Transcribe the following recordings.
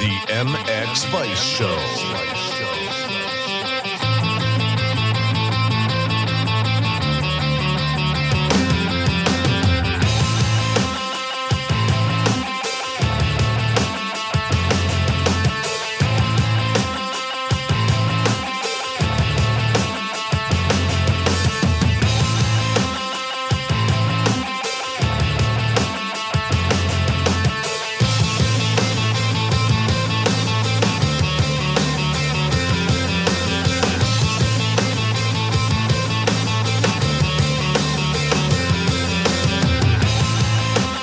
The MX Vice Show.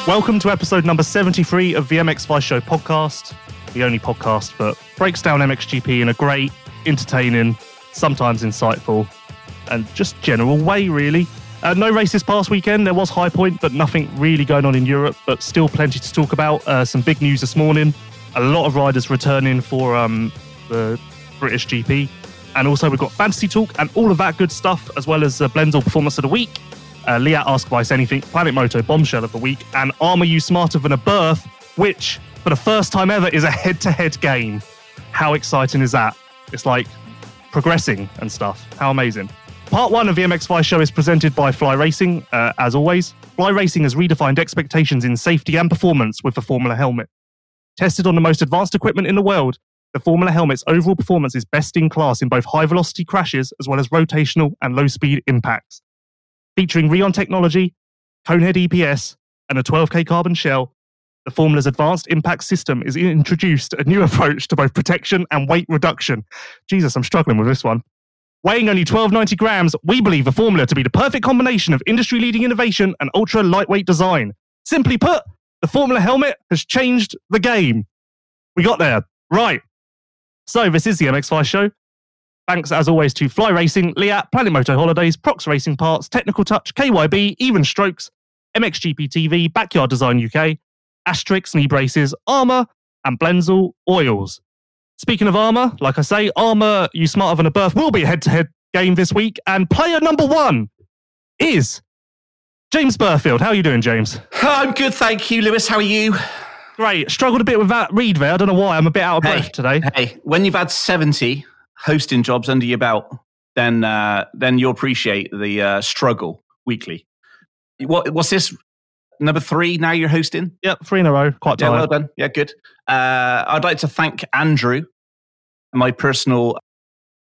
Welcome to episode number 73 of the MX Vice Show podcast, the only podcast that breaks down MXGP in a great, entertaining, sometimes insightful, and just general way, really. Uh, no race this past weekend. There was High Point, but nothing really going on in Europe, but still plenty to talk about. Uh, some big news this morning. A lot of riders returning for um, the British GP. And also, we've got fantasy talk and all of that good stuff, as well as uh, Blendzall Performance of the Week uh, Leatt Ask Vice Anything, Planet Moto Bombshell of the Week, and Armour You Smarter Than a Birth, which, for the first time ever, is a head to head game. How exciting is that? It's like progressing and stuff. How amazing. Part one of the MX Vice show is presented by Fly Racing, uh, as always. Fly Racing has redefined expectations in safety and performance with the Formula helmet. Tested on the most advanced equipment in the world, the Formula helmet's overall performance is best in class in both high velocity crashes as well as rotational and low speed impacts. Featuring Rheon technology, Conehead EPS, and a 12K carbon shell, the Formula's advanced impact system is introduced a new approach to both protection and weight reduction. Jesus, I'm struggling with this one. Weighing only 1290 grams, we believe the Formula to be the perfect combination of industry leading innovation and ultra lightweight design. Simply put, the Formula helmet has changed the game. We got there. Right. So, this is the MX Vice show. Thanks, as always, to Fly Racing, Leatt, Planet Moto Holidays, Prox Racing Parts, Technical Touch, KYB, Even Strokes, MXGP TV, Backyard Design UK, Asterisk Knee Braces, Armour, and Blendzall Oils. Speaking of Armour, like I say, Armour You Smarter Than a Birth will be a head to head game this week, and player number one is James Burfield. How are you doing, James? I'm good, thank you, Lewis. How are you? Great. Struggled a bit with that read there. I don't know why. I'm a bit out of Hey, breath today. Hey, when you've had 70 hosting jobs under your belt, then uh, then you'll appreciate the uh, struggle weekly. What what's this? Number three. Now you're hosting. Yep, three in a row. Quite Yeah, tired. well done. Yeah, good. Uh, I'd like to thank Andrew, my personal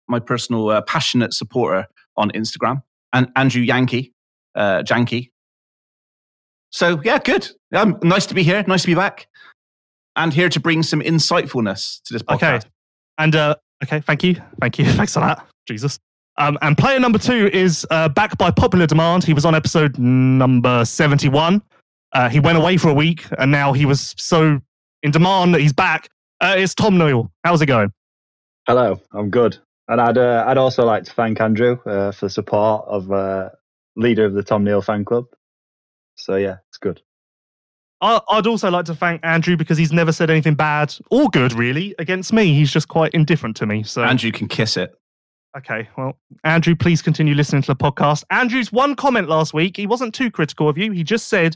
my personal uh, passionate supporter on Instagram, and Andrew Yankee, uh, Janky. So yeah, good. Um, nice to be here. Nice to be back, and here to bring some insightfulness to this podcast. Okay. And uh, okay, thank you, thank you, thanks for that, Jesus. Um, and player number two is uh, back by popular demand. He was on episode number seventy-one. Uh, he went away for a week, and now he was so in demand that he's back. Uh, it's Tom Neal. How's it going? Hello, I'm good. And I'd uh, I'd also like to thank Andrew uh, for the support of uh, leader of the Tom Neal fan club. So yeah, it's good. I'd also like to thank Andrew because he's never said anything bad or good, really, against me. He's just quite indifferent to me. So Andrew can kiss it. Okay, well, Andrew, please continue listening to the podcast. Andrew's one comment last week, he wasn't too critical of you. He just said,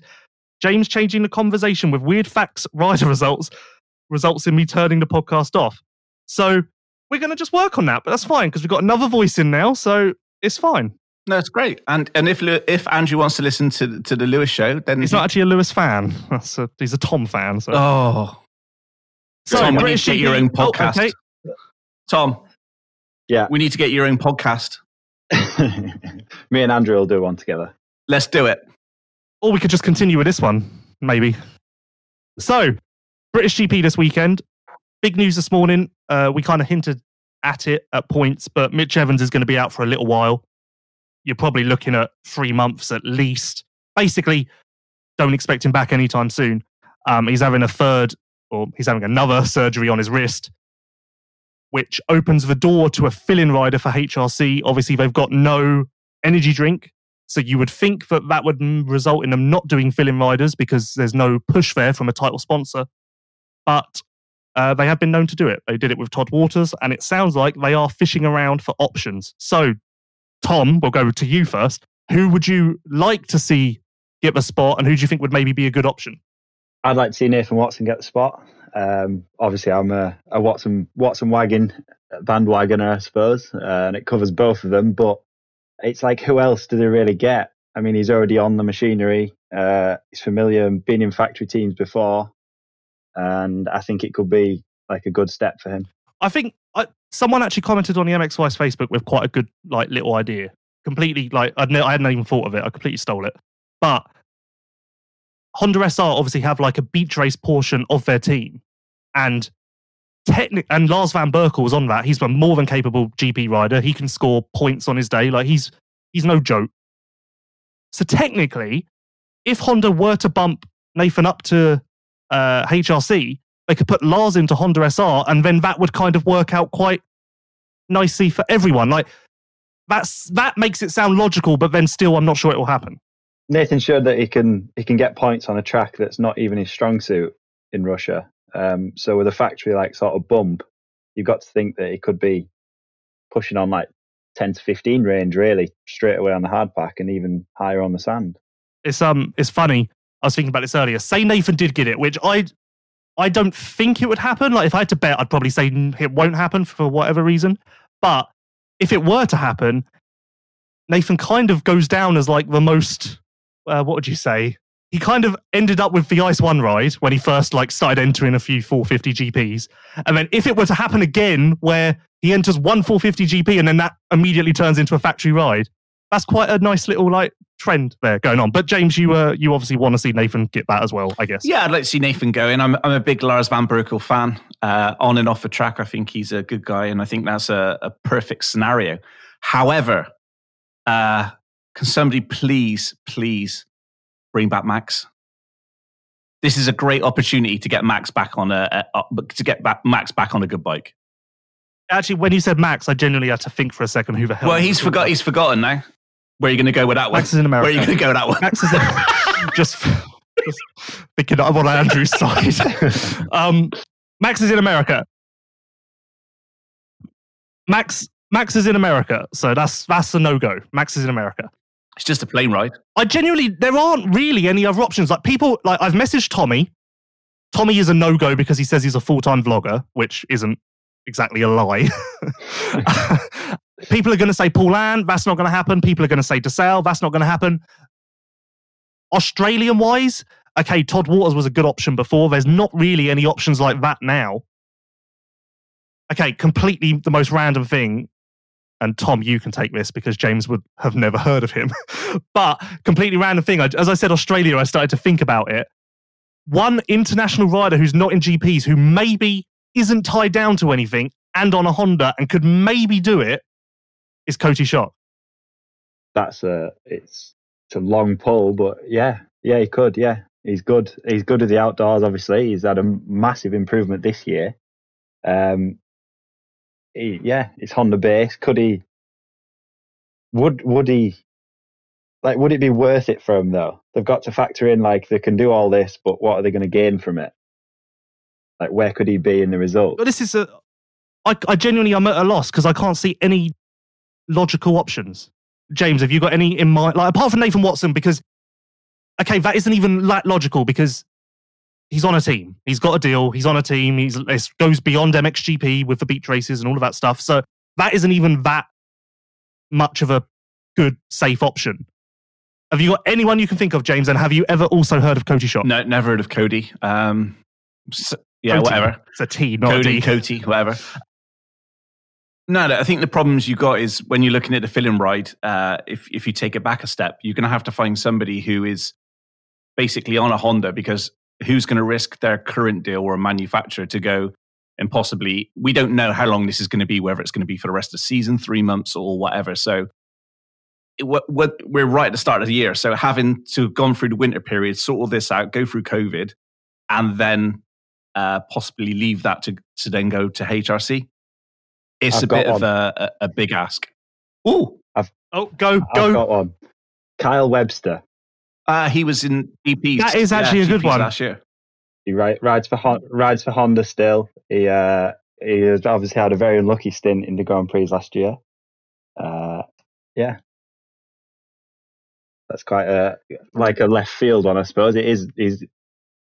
James changing the conversation with weird facts rider results results in me turning the podcast off. So we're going to just work on that, but that's fine because we've got another voice in now, so it's fine. No, it's great. And and if if Andrew wants to listen to to the Lewis show, then He's not actually a Lewis fan. That's a, he's a Tom fan. So, Oh, so Tom, we need to get your GP own oh, podcast. okay. Tom, Yeah, we need to get your own podcast. me and Andrew will do one together. Let's do it. Or we could just continue with this one, maybe. So, British GP this weekend. Big news this morning. Uh, we kind of hinted at it at points, but Mitch Evans is going to be out for a little while. You're probably looking at three months at least. Basically, don't expect him back anytime soon. Um, he's having a third, or he's having another surgery on his wrist, which opens the door to a fill-in rider for HRC. Obviously, they've got no energy drink, so you would think that that would result in them not doing fill-in riders because there's no push there from a title sponsor. But uh, they have been known to do it. They did it with Todd Waters, and it sounds like they are fishing around for options. So, Tom, we'll go to you first. Who would you like to see get the spot, and who do you think would maybe be a good option? I'd like to see Nathan Watson get the spot. Um, obviously, I'm a, a Watson Watson wagon bandwagoner, I suppose, uh, and it covers both of them. But it's like, who else do they really get? I mean, he's already on the machinery. Uh, he's familiar, and been in factory teams before, and I think it could be like a good step for him. I think I, someone actually commented on the MX Vice Facebook with quite a good like little idea. Completely like ne- I hadn't even thought of it. I completely stole it. But Honda SR obviously have like a beach race portion of their team, and technic and Lars van Berkel was on that. He's a more than capable GP rider. He can score points on his day. Like he's he's no joke. So technically, if Honda were to bump Nathan up to uh, HRC, they could put Lars into Honda SR, and then that would kind of work out quite nicely for everyone. Like that's that makes it sound logical, but then still, I'm not sure it will happen. Nathan showed that he can he can get points on a track that's not even his strong suit in Russia. Um, so with a factory like sort of bump, you've got to think that he could be pushing on like 10 to 15 range really straight away on the hard pack and even higher on the sand. It's um it's funny. I was thinking about this earlier. Say Nathan did get it, which I I don't think it would happen. Like if I had to bet, I'd probably say it won't happen for whatever reason. But if it were to happen, Nathan kind of goes down as like the most uh, what would you say? He kind of ended up with the Ice One ride when he first like started entering a few 450 GPs, and then if it were to happen again, where he enters one 450 GP and then that immediately turns into a factory ride, that's quite a nice little like trend there going on. But James, you uh, you obviously want to see Nathan get that as well, I guess. Yeah, I'd like to see Nathan going. I'm I'm a big Lars Van Berkel fan. Uh, on and off the track, I think he's a good guy, and I think that's a, a perfect scenario. However, uh, can somebody please, please bring back Max. This is a great opportunity to get Max back on a, a, a to get back Max back on a good bike. Actually, when you said Max, I genuinely had to think for a second who the hell. Well, he's forgot. He's forgotten now. Where are you going to go with that one? Max is in America. Where are you going to go with that one? Max is in, just, just thinking I'm on Andrew's side. um, Max is in America. Max Max is in America, so that's that's a no go. Max is in America. It's just a plane ride. I genuinely, there aren't really any other options. Like people, like I've messaged Tommy. Tommy is a no go because he says he's a full time vlogger, which isn't exactly a lie. people are going to say Paul that's not going to happen. People are going to say DeSalle, that's not going to happen. Australian wise, okay, Todd Waters was a good option before. There's not really any options like that now. Okay, completely the most random thing and Tom, you can take this because James would have never heard of him. but completely random thing. As I said, Australia, I started to think about it. One international rider who's not in GPs, who maybe isn't tied down to anything and on a Honda and could maybe do it, is Coty Schock. That's a it's it's a long pull, but yeah, yeah, he could. Yeah, he's good. He's good at the outdoors. Obviously, he's had a massive improvement this year. Um, he, yeah, it's Honda base. Could he? Would would he? Like, would it be worth it for him though? They've got to factor in like they can do all this, but what are they going to gain from it? Like, where could he be in the result? But this is a. I, I genuinely I'm at a loss because I can't see any logical options. James, have you got any in mind? Like, apart from Nathan Watson, because okay, that isn't even that logical because he's on a team. He's got a deal. He's on a team. He's it goes beyond MXGP with the beach races and all of that stuff. So that isn't even that much of a good safe option. Have you got anyone you can think of, James? And have you ever also heard of Cody Schock? No, never heard of Cody. Um, so, yeah, Cody. whatever. It's a T, not Cody, a D. Cody, whatever. No, I think the problems you got is when you're looking at the film ride. Uh, if if you take it back a step, you're going to have to find somebody who is basically on a Honda because who's going to risk their current deal or a manufacturer to go and possibly we don't know how long this is going to be whether it's going to be for the rest of the season three months or whatever so it, we're right at the start of the year so having to have gone through the winter period sort all this out go through covid and then uh, possibly leave that to, to then go to hrc it's I've a bit one. of a, a, big ask oh oh go go I've got one kyle webster uh, he was in GPs. That is actually yeah, a good one. Last year. He rides for rides for Honda still. He uh, he has obviously had a very unlucky stint in the Grand Prix last year. Uh, yeah, that's quite a like a left field one, I suppose. It is. He's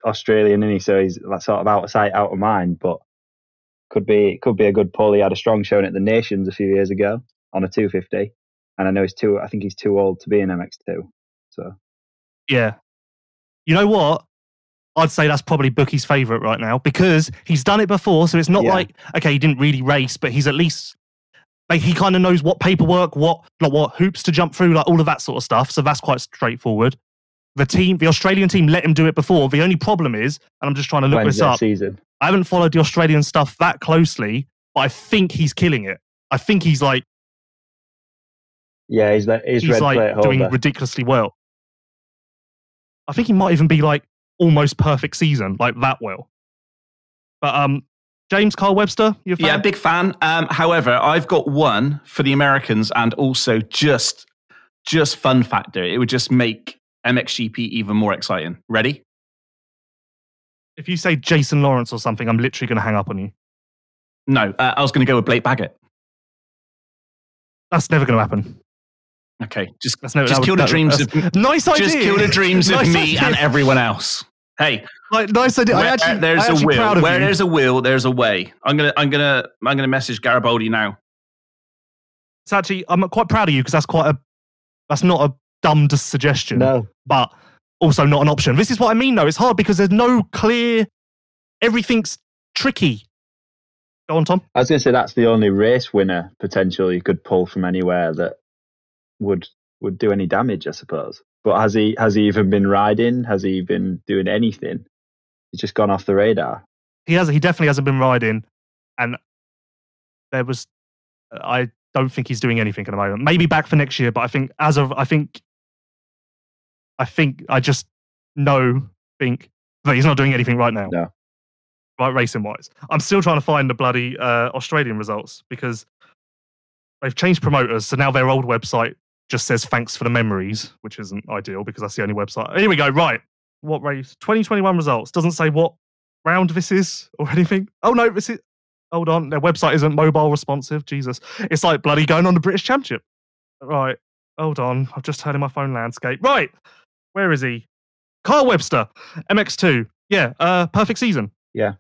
Australian, and he so he's like sort of out of sight, out of mind. But could be could be a good pull. He had a strong showing at the Nations a few years ago on a 250, and I know he's too. I think he's too old to be in MX2. So Yeah. You know what? I'd say that's probably Bookie's favourite right now because he's done it before. So it's not Yeah. like, okay, he didn't really race, but he's at least, like, he kind of knows what paperwork, what, like, what hoops to jump through, like, all of that sort of stuff. So that's quite straightforward. The team, the Australian team let him do it before. The only problem is, and I'm just trying to look when's this up, season? I haven't followed the Australian stuff that closely, but I think he's killing it. I think he's like, Yeah, he's the, he's, he's red like doing ridiculously well. I think he might even be like almost perfect season, like that well. But um, James Carl Webster, you Yeah, big fan. Um, however, I've got one for the Americans, and also just just fun factor. It would just make MXGP even more exciting. Ready? If you say Jason Lawrence or something, I'm literally going to hang up on you. No, uh, I was going to go with Blake Baggett. That's never going to happen. Okay, just That's never. just that kill would- the that- dreams of Nice idea. just kill the dreams of Nice me idea. and everyone else. Hey, Like, nice idea. I where actually, there's I'm a actually will, proud of where you. there's a will, there's a way. I'm gonna, I'm gonna, I'm gonna message Garibaldi now. It's actually, I'm quite proud of you because that's quite a, that's not a dumb suggestion. no, but also not an option. This is what I mean, though. It's hard because there's no clear. Everything's tricky. Go on, Tom. I was going to say that's the only race winner potential you could pull from anywhere that would would do any damage, I suppose. But has he has he even been riding? Has he been doing anything? He's just gone off the radar. He has. He definitely hasn't been riding, and there was. I don't think he's doing anything at the moment. Maybe back for next year, but I think as of I think. I think I just know think that he's not doing anything right now. No. Right, racing wise, I'm still trying to find the bloody uh, Australian results because they've changed promoters, so now their old website just says thanks for the memories, which isn't ideal because that's the only website. Here we go. Right, what race? 2021 results doesn't say what round this is or anything. Oh no, this is. Hold on, their website isn't mobile responsive. Jesus, it's like bloody going on the British Championship. Right, hold on. I've just turned in my phone landscape. Right, where is he? Carl Webster, MX2. Yeah, uh, perfect season. Yeah.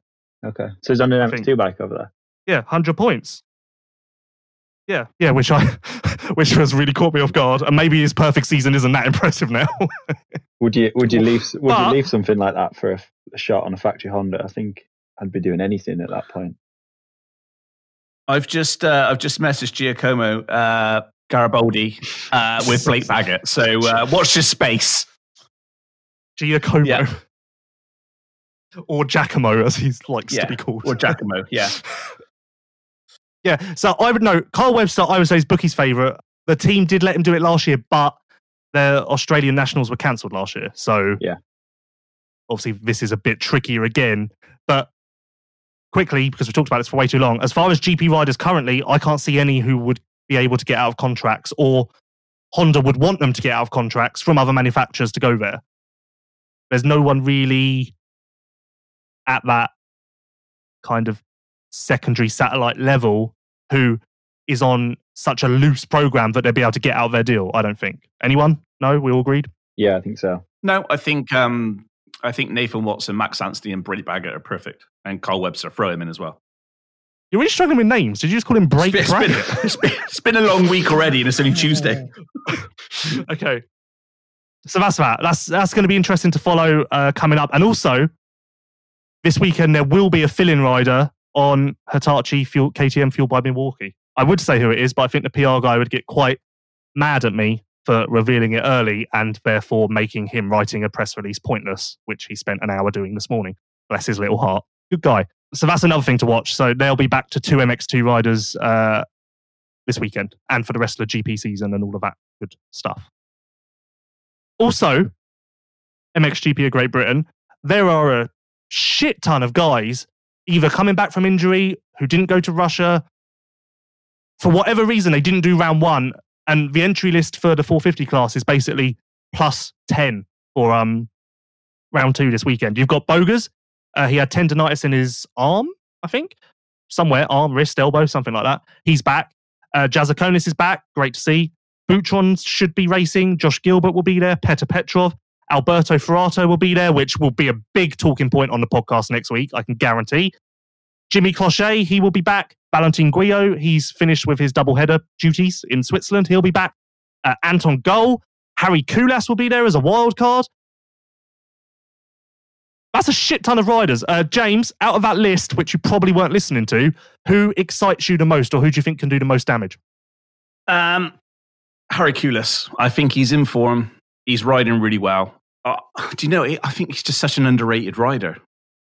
Okay, so he's on an MX2 bike over there. Yeah, hundred points. Yeah, yeah, which I, which has really caught me off guard, and maybe his perfect season isn't that impressive now. Would you would you leave would But- you leave something like that for a, a shot on a factory Honda? I think I'd be doing anything at that point. I've just, uh, I've just messaged Giacomo uh, Garibaldi uh, with Blake Baggett. So uh, watch this space. Giacomo. Yeah. Or Giacomo, as he likes Yeah, to be called. Or Giacomo, yeah. Yeah, so I would know Carl Webster. I would say is Bookie's favourite. The team did let him do it last year, but the Australian nationals were cancelled last year. So Yeah. obviously this is a bit trickier again. But quickly, because we've talked about this for way too long, as far as GP riders currently, I can't see any who would be able to get out of contracts or Honda would want them to get out of contracts from other manufacturers to go there. There's no one really at that kind of secondary satellite level who is on such a loose program that they'll be able to get out of their deal. I don't think. Anyone? No, we all agreed. Yeah, I think so. No, I think um, I think Nathan Watson, Max Anstie, and Brady Baggett are perfect, and Carl Webster throw him in as well. You're really struggling with names. Did you just call him Break It's Bracket? it's been- it's been a long week already, and it's only Tuesday. okay. So that's that. That's that's going to be interesting to follow uh, coming up. And also, this weekend there will be a fill-in rider on Hitachi fuel, KTM fueled by Milwaukee. I would say who it is, but I think the PR guy would get quite mad at me for revealing it early and therefore making him writing a press release pointless, which he spent an hour doing this morning. Bless his little heart. Good guy. So that's another thing to watch. So they'll be back to two MX2 riders uh, this weekend and for the rest of the GP season and all of that good stuff. Also, MXGP of Great Britain, there are a shit ton of guys either coming back from injury who didn't go to Russia. For whatever reason, they didn't do round one. And the entry list for the 450 class is basically plus 10 for um, round two this weekend. You've got Bogers. Uh, he had tendonitis in his arm, I think, somewhere, arm, wrist, elbow, something like that. He's back. Uh, Jasikonis is back. Great to see. Boutron should be racing. Josh Gilbert will be there. Petar Petrov. Alberto Forato will be there, which will be a big talking point on the podcast next week, I can guarantee. Jimmy Clochet, he will be back. Valentin Guyot, he's finished with his double header duties in Switzerland. He'll be back. Uh, Anton Gole, Harri Kullas will be there as a wild card. That's a shit ton of riders. Uh, James, out of that list, which you probably weren't listening to, who excites you the most or who do you think can do the most damage? Um, Harri Kullas. I think he's in form. He's riding really well. Uh, do you know, I think he's just such an underrated rider.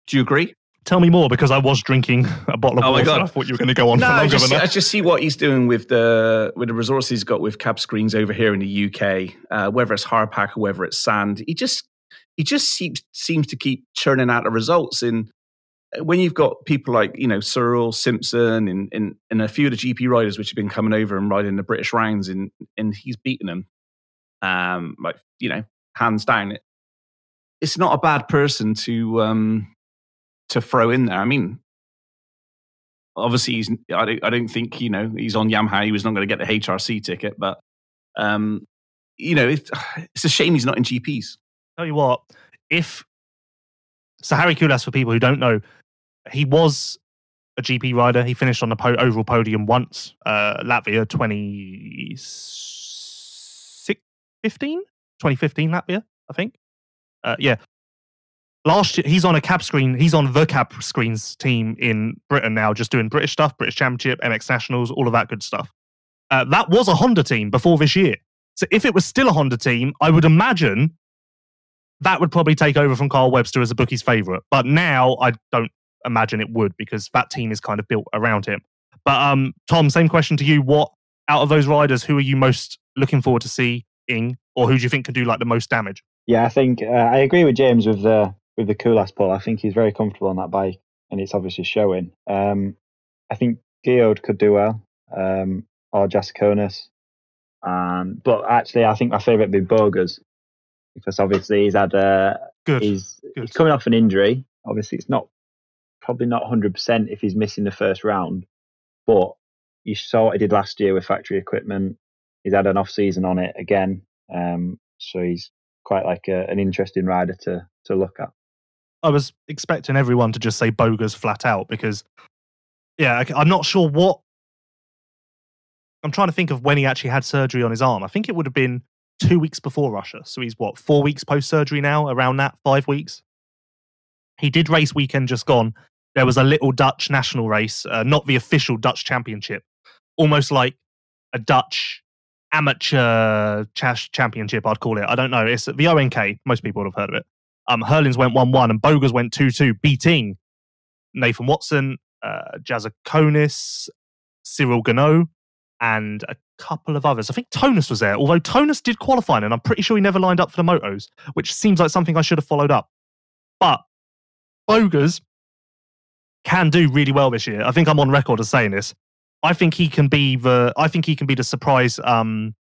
Do you agree? Tell me more because I was drinking a bottle of Oh my water. God. I thought you were going to go on No, for I longer just, than I just see what he's doing with the with the resources he's got with Cab Screens over here in the UK. Uh, whether it's hard pack or whether it's Sand, he just he just seems seems to keep churning out the results. In when you've got people like you know Cyril Simpson and, and and a few of the GP riders which have been coming over and riding the British rounds, and and he's beaten them, um, like you know hands down. It, it's not a bad person to um to throw in there. I mean, obviously he's I don't, I don't think you know he's on Yamaha he was not going to get the HRC ticket but um you know it's, it's a shame he's not in GPs Tell you what, if so, Harri Kullas, for people who don't know, he was a GP rider. He finished on the po- overall podium once, uh, Latvia 2015, 2015 Latvia, I think. Uh, yeah. Last year, he's on a Cab Screen. He's on the Cab Screens team in Britain now, just doing British stuff, British Championship, MX Nationals, all of that good stuff. Uh, that was a Honda team before this year. So if it was still a Honda team, I would imagine that would probably take over from Carl Webster as a bookie's favourite. But now I don't imagine it would because that team is kind of built around him. But um, Tom, same question to you. What out of those riders, who are you most looking forward to seeing, or who do you think can do like the most damage? Yeah, I think uh, I agree with James with the with the Kullas pull. I think he's very comfortable on that bike, and it's obviously showing. Um, I think Guyot could do well, um, or Jasikonis. Um, but actually, I think my favourite would be Bogers because obviously he's had uh, Good. he's, Good. he's coming off an injury. Obviously, it's not probably not hundred percent if he's missing the first round, but you saw what he did last year with factory equipment. He's had an off season on it again, um, so he's quite like a, an interesting rider to to look at. I was expecting everyone to just say Bogers flat out because, yeah, I'm not sure what. I'm trying to think of when he actually had surgery on his arm. I think it would have been two weeks before Russia. So he's what, four weeks post surgery now, around that, five weeks? He did race weekend just gone. There was a little Dutch national race, uh, not the official Dutch championship, almost like a Dutch amateur cha- championship, I'd call it. I don't know. It's the ONK. Most people would have heard of it. Um, Herlings went 1 1 and Bogers went 2 2, beating Nathan Watson, uh, Jasikonis, Cyril Genot, and a couple of others. I think Tonus was there, although Tonus did qualify, and I'm pretty sure he never lined up for the motos, which seems like something I should have followed up. But Bogers can do really well this year. I think I'm on record as saying this. I think he can be the. I think he can be the surprise. Um,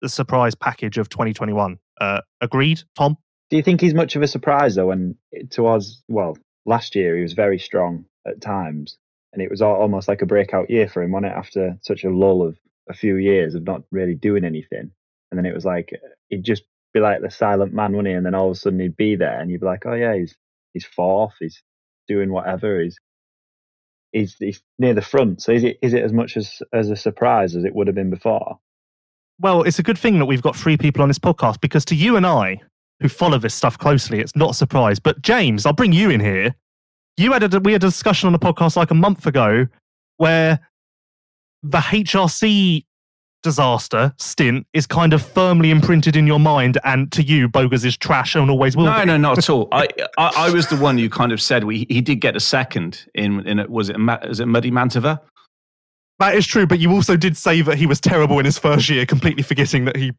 the surprise package of 2021. Uh, agreed, Tom. Do you think he's much of a surprise though? When us, well, last year he was very strong at times, and it was almost like a breakout year for him, wasn't it? After such a lull of a few years of not really doing anything, and then it was like he'd just be like the silent man, wouldn't he? And then all of a sudden he'd be there, and you'd be like, oh yeah, he's he's fourth, he's doing whatever, is he's he's near the front. So is it is it as much as as a surprise as it would have been before? Well, it's a good thing that we've got three people on this podcast because to you and I, who follow this stuff closely, it's not a surprise. But James, I'll bring you in here. You had a we had a discussion on the podcast like a month ago where the HRC disaster stint is kind of firmly imprinted in your mind, and to you, Bogers is trash and always will. no be. no not at all I, I I was the one who kind of said we he did get a second in in it was it is it Muddy Mantova That is true, but you also did say that he was terrible in his first year, completely forgetting that he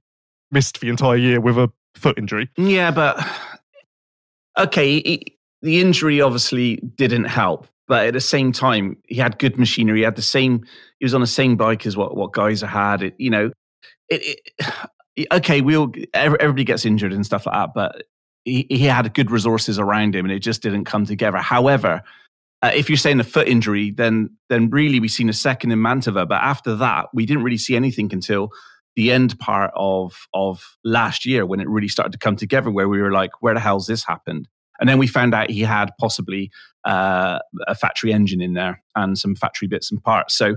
missed the entire year with a foot injury. Yeah, but okay, he, the injury obviously didn't help, but at the same time, he had good machinery. He had the same. He was on the same bike as what what guys had. It, you know, it, it, okay, we all everybody gets injured and stuff like that, but he, he had good resources around him, and it just didn't come together. However. Uh, if you're saying a foot injury, then then really we've seen a second in Mantova, but after that we didn't really see anything until the end part of of last year when it really started to come together, where we were like, where the hell's this happened? And then we found out he had possibly uh, a factory engine in there and some factory bits and parts. So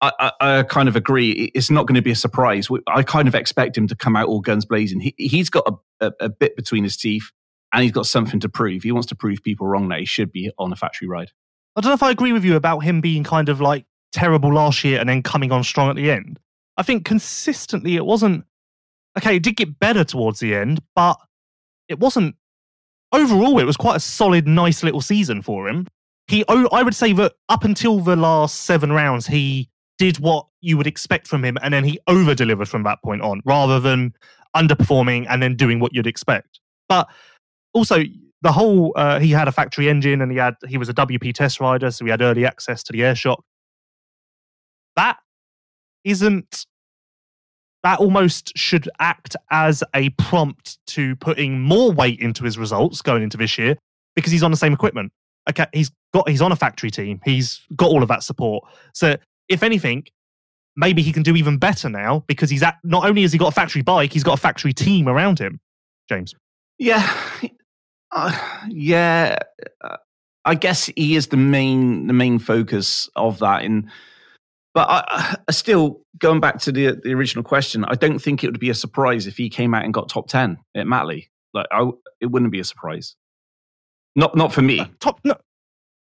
I, I, I, kind of agree. It's not going to be a surprise. I kind of expect him to come out all guns blazing. He, he's got a, a, a bit between his teeth and he's got something to prove. He wants to prove people wrong that he should be on a factory ride. I don't know if I agree with you about him being kind of like terrible last year and then coming on strong at the end. I think consistently it wasn't okay, it did get better towards the end, but it wasn't overall it was quite a solid, nice little season for him. He I would say that up until the last seven rounds, he did what you would expect from him and then he over delivered from that point on rather than underperforming and then doing what you'd expect. But also the whole uh, he had a factory engine and he had he was a WP test rider, so he had early access to the air shock. That isn't that almost should act as a prompt to putting more weight into his results going into this year because he's on the same equipment. Okay, he's got he's on a factory team. He's got all of that support. So if anything, maybe he can do even better now because he's at not only has he got a factory bike, he's got a factory team around him. James. Yeah, uh, yeah. Uh, I guess he is the main the main focus of that. In but I, I, still going back to the the original question, I don't think it would be a surprise if he came out and got top ten at Matterley. Like, I, it wouldn't be a surprise. Not not for me. Uh, top no,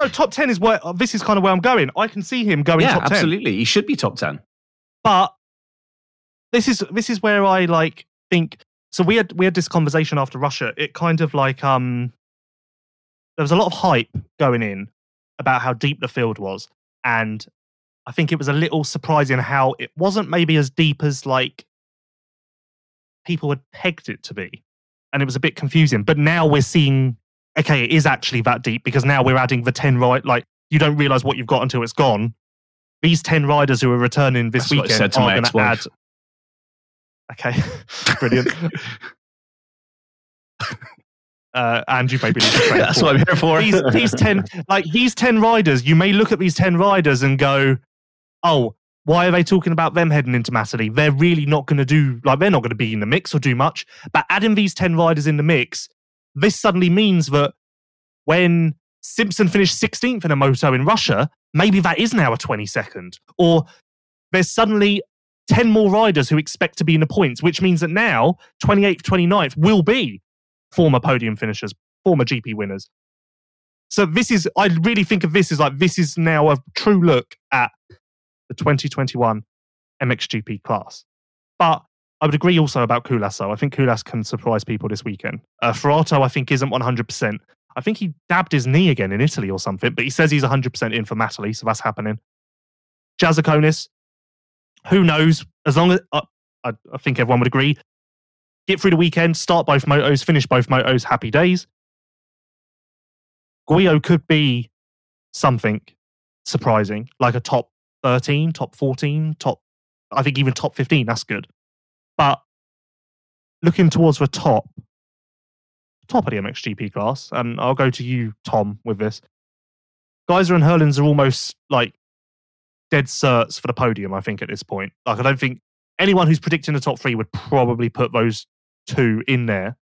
no, top ten is where uh, this is kind of where I'm going. I can see him going yeah, top ten. Absolutely, he should be top ten. But this is this is where I like think so we had we had this conversation after Russia. It kind of like um there was a lot of hype going in about how deep the field was, and I think it was a little surprising how it wasn't maybe as deep as like people had pegged it to be, and it was a bit confusing. But now we're seeing okay, it is actually that deep because now we're adding the ten right. Like you don't realize what you've got until it's gone. These ten riders who are returning this That's weekend are going to add Okay, brilliant. uh, and you to train. That's what I'm here for. These, these ten, like these ten riders, you may look at these ten riders and go, "Oh, why are they talking about them heading into Matterley? They're really not going to do like they're not going to be in the mix or do much." But adding these ten riders in the mix, this suddenly means that when Simpson finished 16th in a moto in Russia, maybe that is now a 22nd, or there's suddenly 10 more riders who expect to be in the points, which means that now 28th, 29th will be former podium finishers, former GP winners. So this is, I really think of this as like, this is now a true look at the 2021 MXGP class. But I would agree also about though. I think Kullas can surprise people this weekend. Uh, Forato, I think, isn't 100%. I think he dabbed his knee again in Italy or something, but he says he's 100% in for Matterley, so that's happening. Jasikonis, who knows? As long as uh, I, I think everyone would agree, get through the weekend, start both motos, finish both motos, happy days. Gouveia could be something surprising, like a top 13, top 14, top, I think even top 15. That's good. But looking towards the top, top of the MXGP class, and I'll go to you, Tom, with this. Gajser and Herlings are almost like dead certs for the podium, I think, at this point. Like, I don't think anyone who's predicting the top three would probably put those two in there.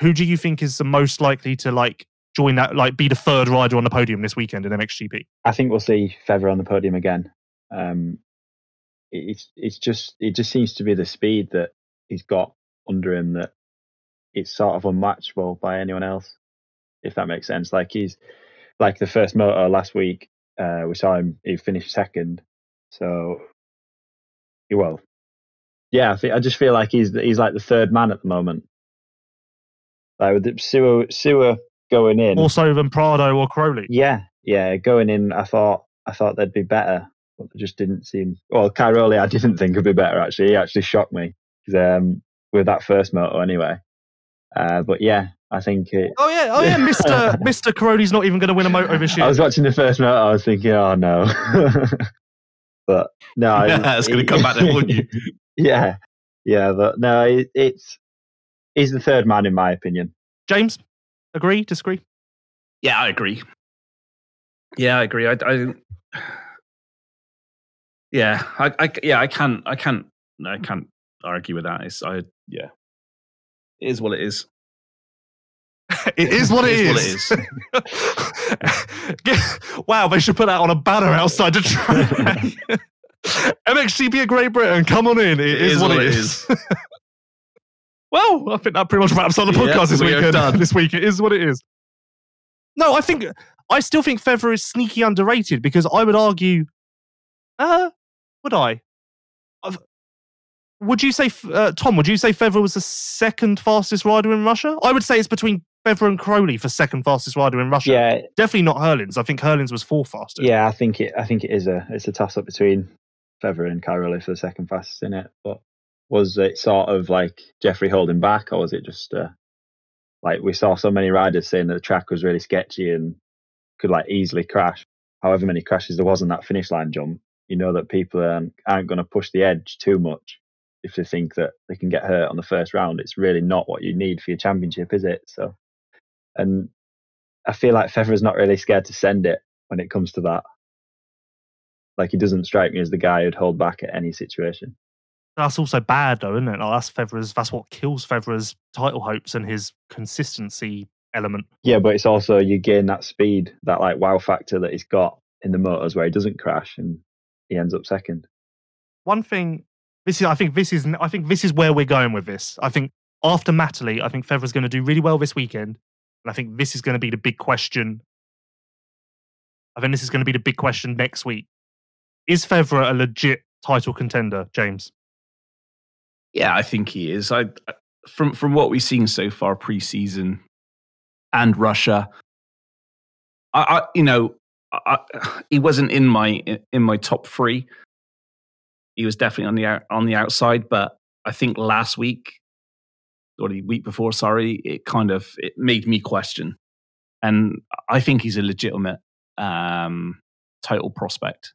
Who do you think is the most likely to like join that, like be the third rider on the podium this weekend in MXGP? I think we'll see Febvre on the podium again. Um, it's it's just it just seems to be the speed that he's got under him that it's sort of unmatchable by anyone else, if that makes sense. Like he's like the first motor last week, uh, we saw him. He finished second. So, well, yeah, I think I just feel like he's he's like the third man at the moment. Like with Seewer Seewer going in, more so than Prado or Cairoli. Yeah, yeah, going in. I thought I thought they'd be better, but they just didn't seem. Well, Cairoli, I didn't think would be better. Actually, he actually shocked me um, with that first moto anyway. Uh, but yeah, I think it. Oh yeah, oh yeah, Mister Mister Cairoli's not even going to win a moto this year. I was watching the first moto. I was thinking, oh no. but no, yeah, it's going to come back there, wouldn't you? Yeah, yeah, but no, it, it's he's the third man in my opinion. James, agree? Disagree? Yeah, I agree. Yeah, I agree. I, I yeah, I, I, yeah, I can't, I can't I can't argue with that. It's I yeah, it is what it is. it is what it, It is. is what it is. wow, they should put that on a banner outside the track. MXGP of Great Britain, come on in. it is, what it is. Well, I think that pretty much wraps up the Yeah, podcast this we weekend. done. This week, it is what it is. No, I think I still think Febvre is sneaky underrated because I would argue. Uh, would I? I've- would you say, uh, Tom? Would you say Febvre was the second fastest rider in Russia? I would say it's between Febvre and Cairoli for second fastest rider in Russia. Yeah, Definitely not Herlings. I think Herlings was fourth fastest. yeah. I think it. I think it is a. It's a toss up between Febvre and Cairoli for the second fastest in it. But was it sort of like Jeffrey holding back, or was it just uh, like we saw so many riders saying that the track was really sketchy and could like easily crash? However many crashes there was on that finish line jump, you know that people aren't, aren't going to push the edge too much if they think that they can get hurt on the first round. It's really not what you need for your championship, is it? So, and I feel like Febvre's not really scared to send it when it comes to that. Like he doesn't strike me as the guy who'd hold back at any situation. That's also bad, though, isn't it? Like, that's Febvre's. That's what kills Febvre's title hopes and his consistency element. Yeah, but it's also you gain that speed, that like wow factor that he's got in the motors where he doesn't crash and he ends up second. One thing. This is. I think this is. I think this is where we're going with this. I think after Matterley, I think going to do really well this weekend, and I think this is going to be the big question. I think this is going to be the big question next week. Is Febvre a legit title contender, James? Yeah, I think he is. I from from what we've seen so far preseason and Russia. I, I you know I- he wasn't in my in my top three. He was definitely on the on the outside, but I think last week or the week before, sorry, it kind of it made me question, and I think he's a legitimate um, title prospect.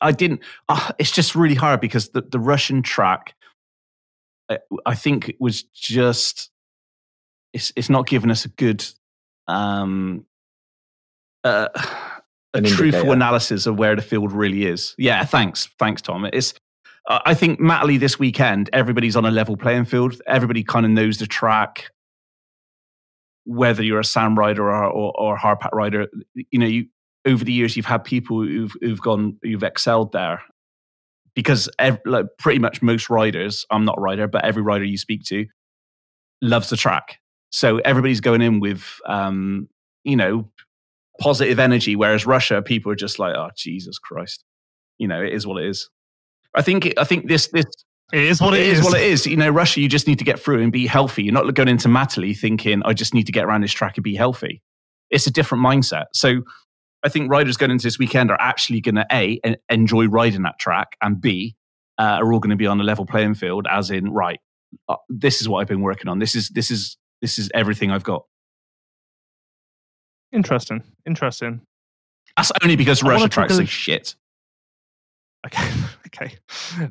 I didn't. Uh, it's just really hard because the, the Russian track, I, I think, it was just. It's it's not giving us a good, um, uh, a An truthful analysis of where the field really is. Yeah, thanks, thanks, Tom. It's. Uh, I think Matterley this weekend, everybody's on a level playing field. Everybody kind of knows the track. Whether you're a Sam rider or or, or a hardpack rider, you know you over the years you've had people who've who've gone who've excelled there because ev- like pretty much most riders i'm not a rider but every rider you speak to loves the track so everybody's going in with um you know positive energy whereas russia people are just like oh jesus christ you know it is what it is i think i think this this It is what it is what it is. You know, Russia, you just need to get through and be healthy. You're not going into Matterley thinking, I just need to get around this track and be healthy. It's a different mindset. So I think riders going into this weekend are actually going to, A, enjoy riding that track, and B, uh, are all going to be on a level playing field, as in, right, uh, this is what I've been working on. This is, this is, this is everything I've got. Interesting. Interesting. That's only because I Russia tracks are shit. Okay. Okay.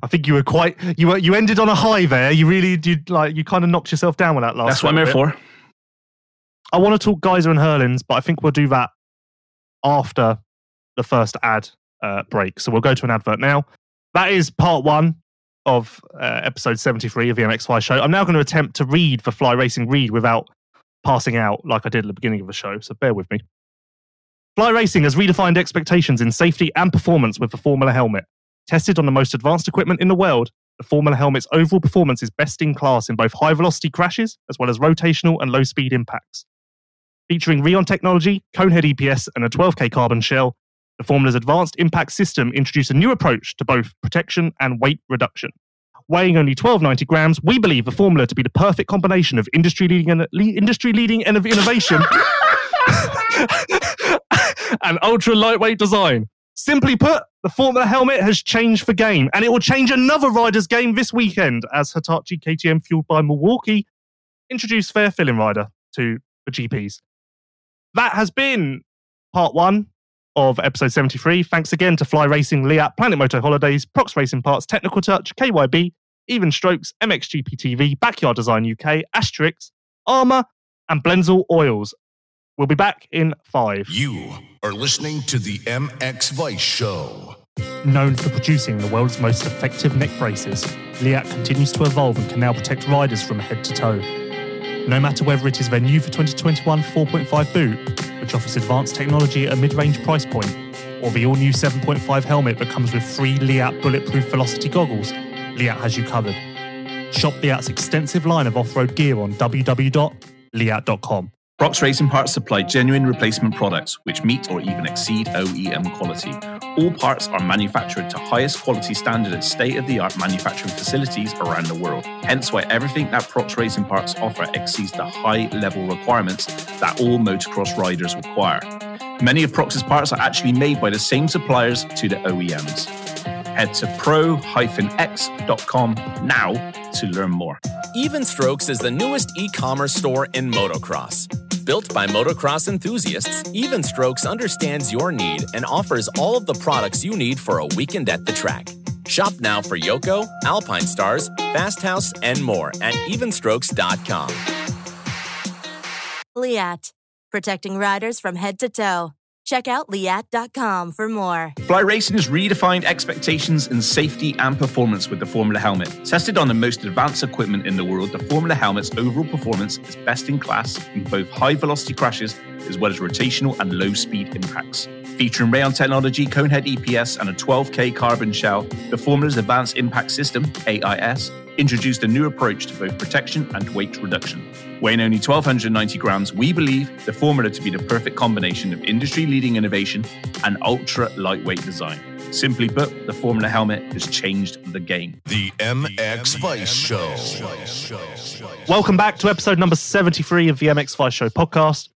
I think you were quite. You were. You ended on a high there. You really did. Like you kind of knocked yourself down with that last. That's what I'm here bit. for. I want to talk Gajser and Herlings, but I think we'll do that after the first ad uh, break. So we'll go to an advert now. That is part one of uh, episode 73 of the MXY show. I'm now going to attempt to read the Fly Racing read without passing out like I did at the beginning of the show. So bear with me. Fly Racing has redefined expectations in safety and performance with the Formula helmet. Tested on the most advanced equipment in the world, the Formula helmet's overall performance is best in class in both high velocity crashes as well as rotational and low speed impacts. Featuring Rheon technology, Conehead EPS, and a 12K carbon shell, the Formula's advanced impact system introduced a new approach to both protection and weight reduction. Weighing only 1290 grams, we believe the Formula to be the perfect combination of industry leading industry leading innovation and ultra lightweight design. Simply put, the Formula helmet has changed the game, and it will change another rider's game this weekend as Hitachi KTM, fueled by Milwaukee, introduce Fair Filling Rider to the GPs. That has been part one of episode 73. Thanks again to Fly Racing, Leatt, Planet Moto Holidays, Prox Racing Parts, Technical Touch, KYB, Even Strokes, MXGP TV, Backyard Design UK, Asterisk, Armour, and Blendzall Oils. We'll be back in five. You are listening to the MX Vice Show. Known for producing the world's most effective neck braces, Leatt continues to evolve and can now protect riders from head to toe. No matter whether it is their new for 2021 4.5 boot, which offers advanced technology at a mid range price point, or the all new 7.5 helmet that comes with free Leatt bulletproof velocity goggles, Leatt has you covered. Shop Leatt's extensive line of off road gear on www.leatt.com. Prox Racing Parts supply genuine replacement products which meet or even exceed OEM quality. All parts are manufactured to highest quality standard at state of the art manufacturing facilities around the world. Hence why everything that Prox Racing Parts offer exceeds the high level requirements that all motocross riders require. Many of Prox's parts are actually made by the same suppliers to the OEMs. Head to pro-x.com now to learn more. Even Strokes is the newest e commerce store in motocross. Built by motocross enthusiasts, Even Strokes understands your need and offers all of the products you need for a weekend at the track. Shop now for Yoko, Alpinestars, Fast House, and more at evenstrokes.com. Leatt, protecting riders from head to toe. Check out leatt.com for more. Fly Racing has redefined expectations in safety and performance with the Formula helmet. Tested on the most advanced equipment in the world, the Formula helmet's overall performance is best in class in both high velocity crashes as well as rotational and low speed impacts. Featuring Rheon technology, Conehead EPS, and a 12K carbon shell, the Formula's Advanced Impact System, AIS, introduced a new approach to both protection and weight reduction. Weighing only 1,290 grams, we believe the formula to be the perfect combination of industry leading innovation and ultra lightweight design. Simply put, the Formula helmet has changed the game. The MX Vice Show. Welcome back to episode number 73 of the MX Vice Show podcast.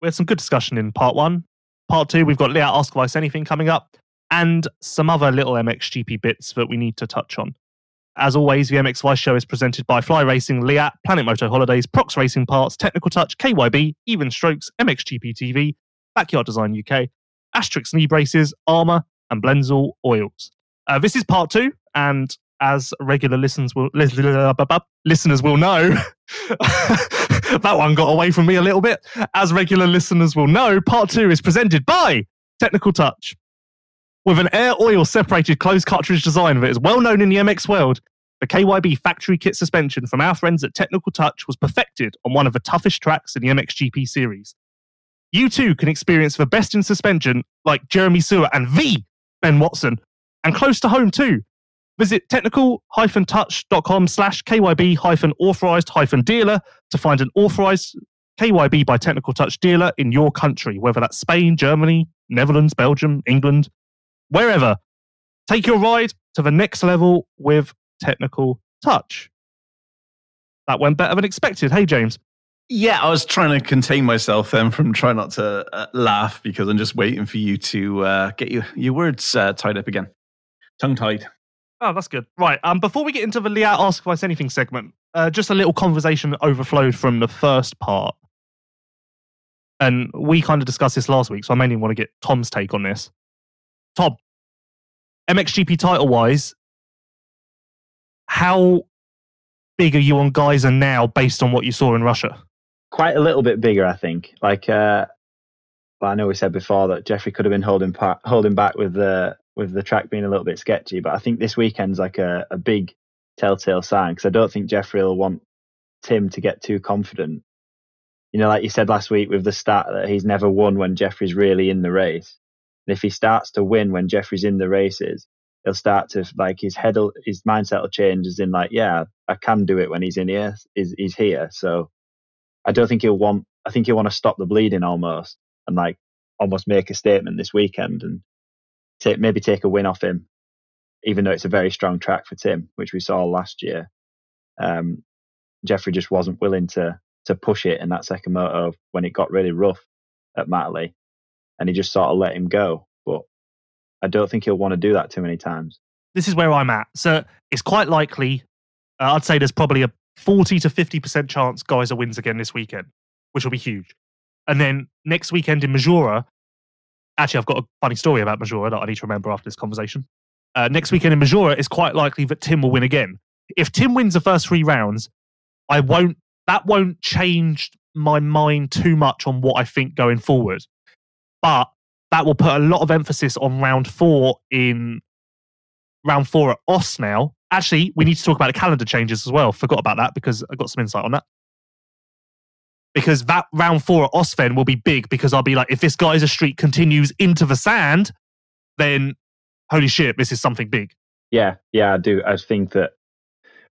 We had some good discussion in part one. Part two, we've got Leatt Ask Vice Anything coming up and some other little MXGP bits that we need to touch on. As always, the MX Vice Show is presented by Fly Racing, Leatt, Planet Moto Holidays, Prox Racing Parts, Technical Touch, KYB, Even Strokes, MXGP TV, Backyard Design UK, Asterisk knee braces, Armour, and Blendzall oils. Uh, this is part two, and as regular listeners will listeners will know, that one got away from me a little bit. As regular listeners will know, part two is presented by Technical Touch. With an air oil separated closed cartridge design that is well known in the MX world, the KYB factory kit suspension from our friends at Technical Touch was perfected on one of the toughest tracks in the MXGP series. You too can experience the best in suspension like Jeremy Seewer and V Ben Watson, and close to home too. Visit technical-touch.com slash KYB-authorized-dealer to find an authorized KYB by Technical Touch dealer in your country, whether that's Spain, Germany, Netherlands, Belgium, England, wherever. Take your ride to the next level with Technical Touch. That went better than expected. Hey, James. Yeah, I was trying to contain myself then from trying not to uh, laugh because I'm just waiting for you to uh, get you, your words uh, tied up again. Tongue tied. Oh, that's good. Right. Um, before we get into the Leatt Ask Us Anything segment, uh, just a little conversation that overflowed from the first part. And we kind of discussed this last week, so I mainly want to get Tom's take on this. Tom, MXGP title wise, how big are you on Gajser now based on what you saw in Russia? Quite a little bit bigger, I think. Like, uh, well, I know we said before that Jeffrey could have been holding pa- holding back with the with the track being a little bit sketchy, but I think this weekend's like a, a big telltale sign because I don't think Jeffrey will want Tim to get too confident. You know, like you said last week with the stat that he's never won when Jeffrey's really in the race. And if he starts to win when Jeffrey's in the races, he'll start to like his head, his mindset will change as in like, yeah, I can do it when he's in here, he's, he's here. So I don't think he'll want, I think he'll want to stop the bleeding almost and like almost make a statement this weekend and take, maybe take a win off him, even though it's a very strong track for Tim, which we saw last year. Um, Jeffrey just wasn't willing to to push it in that second moto when it got really rough at Matterley, and he just sort of let him go. But I don't think he'll want to do that too many times. This is where I'm at. So it's quite likely. Uh, I'd say there's probably a 40 to 50 percent chance Gajser wins again this weekend, which will be huge. And then next weekend in Maggiora, actually, I've got a funny story about Maggiora that I need to remember after this conversation. Uh, next weekend in Maggiora, it's quite likely that Tim will win again. If Tim wins the first three rounds, I won't. That won't change my mind too much on what I think going forward. But that will put a lot of emphasis on round four in round four at Oss now. Actually, we need to talk about the calendar changes as well. Forgot about that because I got some insight on that. Because that round four at Osfen will be big because I'll be like, if this Gajser streak continues into the sand, then holy shit, this is something big. Yeah, yeah, I do. I think that.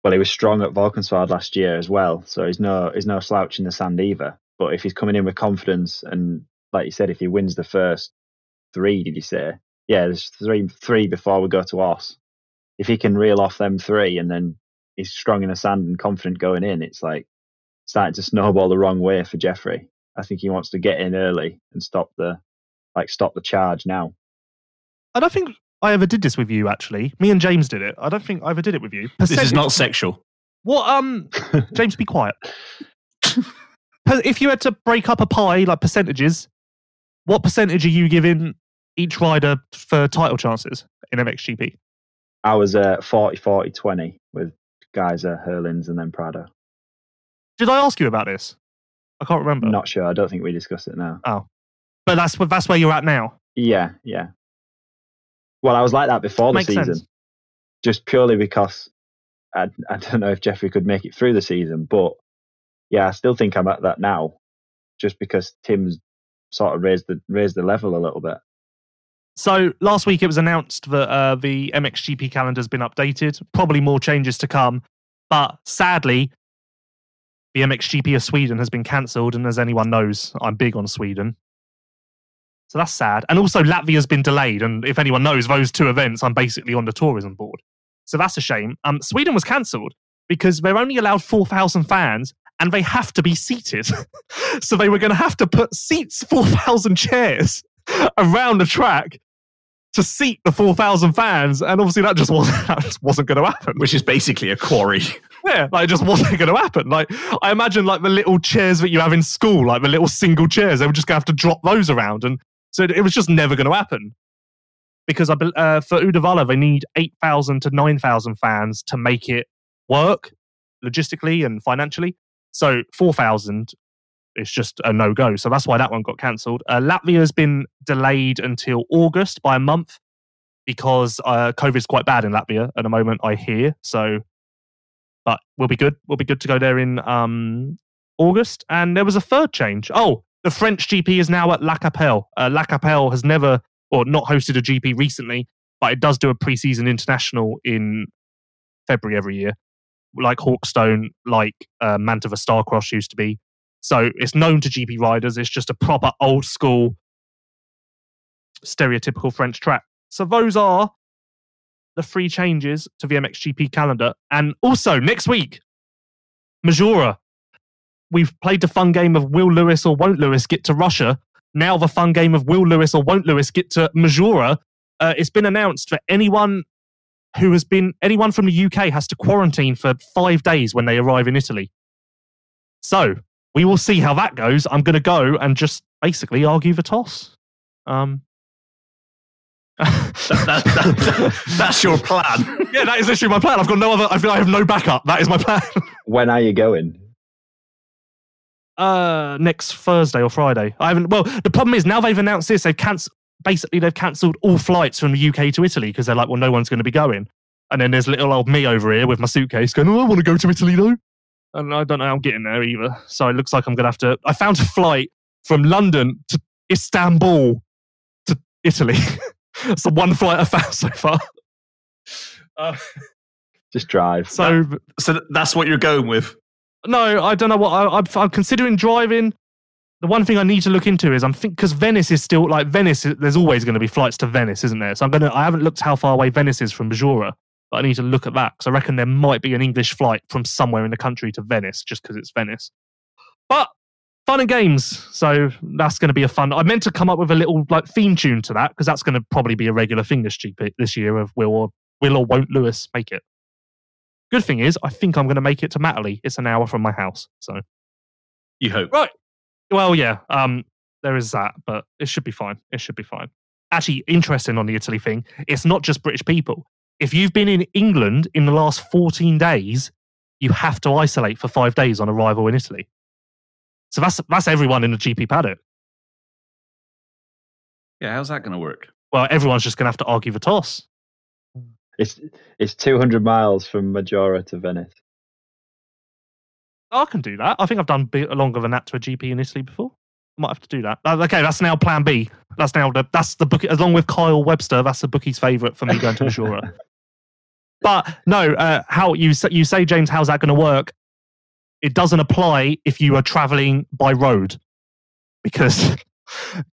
Well, he was strong at Valkenswaard last year as well, so he's no he's no slouch in the sand either. But if he's coming in with confidence and, like you said, if he wins the first three, did you say? Yeah, there's three three before we go to Oss. If he can reel off them three and then he's strong in the sand and confident going in, it's like starting to snowball the wrong way for Jeffrey. I think he wants to get in early and stop the like stop the charge now. I don't think I ever did this with you. Actually, me and James did it. I don't think I ever did it with you. This is not sexual. What? Um, James, be quiet. If you had to break up a pie like percentages, what percentage are you giving each rider for title chances in MXGP? I was uh, 40, 40, 20 with Gajser, Herlings, and then Prado. Did I ask you about this? I can't remember. Not sure. I don't think we discussed it now. Oh, but that's that's where you're at now. Yeah, yeah. Well, I was like that before the Makes season, sense. just purely because I, I don't know if Jeffrey could make it through the season, but yeah, I still think I'm at that now, just because Tim's sort of raised the raised the level a little bit. So last week it was announced that uh, the MXGP calendar has been updated. Probably more changes to come, but sadly, the MXGP of Sweden has been cancelled. And as anyone knows, I'm big on Sweden, so that's sad. And also Latvia's been delayed. And if anyone knows those two events, I'm basically on the tourism board, so that's a shame. Um, Sweden was cancelled because they're only allowed four thousand fans. And they have to be seated. so they were going to have to put seats, 4,000 chairs around the track to seat the 4,000 fans, and obviously that just wasn't, that just wasn't going to happen. Which is basically a quarry. Yeah, like it just wasn't going to happen. Like I imagine, like the little chairs that you have in school, like the little single chairs, they were just going to have to drop those around, and so it, it was just never going to happen. Because I, uh, for Uddevalla, they need 8,000 to 9,000 fans to make it work logistically and financially. So 4,000 is just a no go. So that's why that one got cancelled. Uh, Latvia has been delayed until August by a month because uh, is quite bad in Latvia at the moment, I hear. So, but we'll be good. We'll be good to go there in um, August. And there was a third change. Oh, the French GP is now at La Capelle. Uh, La Capelle has never or not hosted a GP recently, but it does do a preseason international in February every year, like Hawkstone, like uh, Mantova Starcross used to be. So it's known to GP riders. It's just a proper old school, stereotypical French track. So those are the three changes to the MXGP calendar. And also next week, Maggiora. We've played the fun game of will Lewis or won't Lewis get to Russia. Now the fun game of will Lewis or won't Lewis get to Maggiora. Uh, it's been announced for anyone who has been anyone from the UK has to quarantine for five days when they arrive in Italy. So we will see how that goes. I'm going to go and just basically argue the toss. Um, That, that, that, that's your plan. yeah, that is literally my plan. I've got no other. I feel I have no backup. That is my plan. When are you going? uh, next Thursday or Friday. I haven't. Well, the problem is now they've announced this. They've cancelled. Basically, they've cancelled all flights from the UK to Italy because they're like, well, no one's going to be going. And then there's little old me over here with my suitcase going, oh, I want to go to Italy though. And I don't know how I'm getting there either. So it looks like I'm going to have to. I found a flight from London to Istanbul to Italy. That's the one flight I found so far. Uh, Just drive. so So that's what you're going with. no, I don't know what I, I'm, I'm considering driving. The one thing I need to look into is I'm think because Venice is still like Venice. There's always going to be flights to Venice, isn't there? So I'm gonna. I haven't looked how far away Venice is from Maggiora, but I need to look at that because I reckon there might be an English flight from somewhere in the country to Venice just because it's Venice. But fun and games, so that's going to be a fun. I meant to come up with a little like theme tune to that because that's going to probably be a regular thing this this year of will or will or won't Lewis make it. Good thing is, I think I'm going to make it to Matterley. It's an hour from my house, so You hope. Right. Well, yeah, um, there is that, but it should be fine. It should be fine. Actually, interesting on the Italy thing, it's not just British people. If you've been in England in the last 14 days, you have to isolate for five days on arrival in Italy. So that's that's everyone in the GP paddock. Yeah, how's that going to work? Well, everyone's just going to have to argue the toss. It's it's 200 miles from Maggiora to Venice. I can do that. I think I've done bit longer than that to a GP in Italy before. I might have to do that. Okay, that's now Plan B. That's now the that's the book. Along with Kyle Webster, that's the bookie's favourite for me going to Ashura. but no, uh, how you you say, James? How's that going to work? It doesn't apply if you are travelling by road because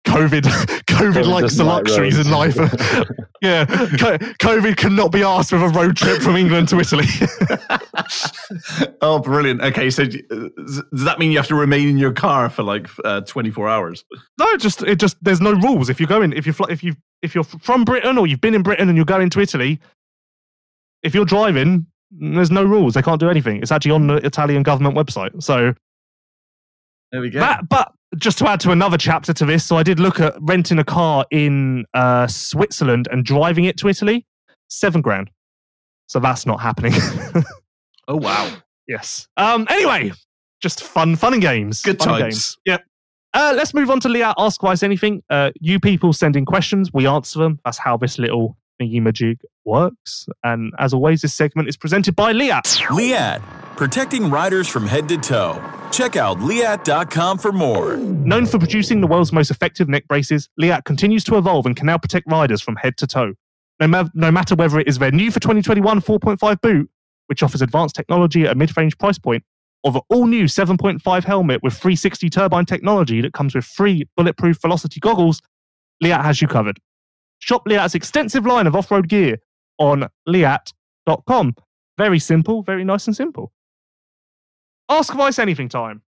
COVID COVID likes the luxuries in life. yeah, COVID cannot be asked with a road trip from England to Italy. oh, brilliant. Okay, so uh, does that mean you have to remain in your car for like uh, 24 hours? No, it just it just there's no rules. If you're going, if you're fl- if you if you're from Britain or you've been in Britain and you're going to Italy, if you're driving, there's no rules. They can't do anything. It's actually on the Italian government website. So There we go. that, but just to add to another chapter to this, so I did look at renting a car in uh, Switzerland and driving it to Italy, seven grand. So that's not happening. oh, wow. yes. Um. Anyway, just fun, fun and games. Good fun times. games. Yep. Uh, let's move on to Leatt Ask Vice Anything. Uh, you people send in questions, we answer them. That's how this little thingy majig works. And as always, this segment is presented by Leatt. Leatt, protecting riders from head to toe. Check out leatt.com for more. Known for producing the world's most effective neck braces, Leatt continues to evolve and can now protect riders from head to toe. No, ma- no matter whether it is their new for 2021 4.5 boot, which offers advanced technology at a mid-range price point, or the all-new 7.5 helmet with 360 turbine technology that comes with free bulletproof velocity goggles, Leatt has you covered. Shop Leatt's extensive line of off-road gear on leatt.com. Very simple, very nice and simple. Ask Vice anything time.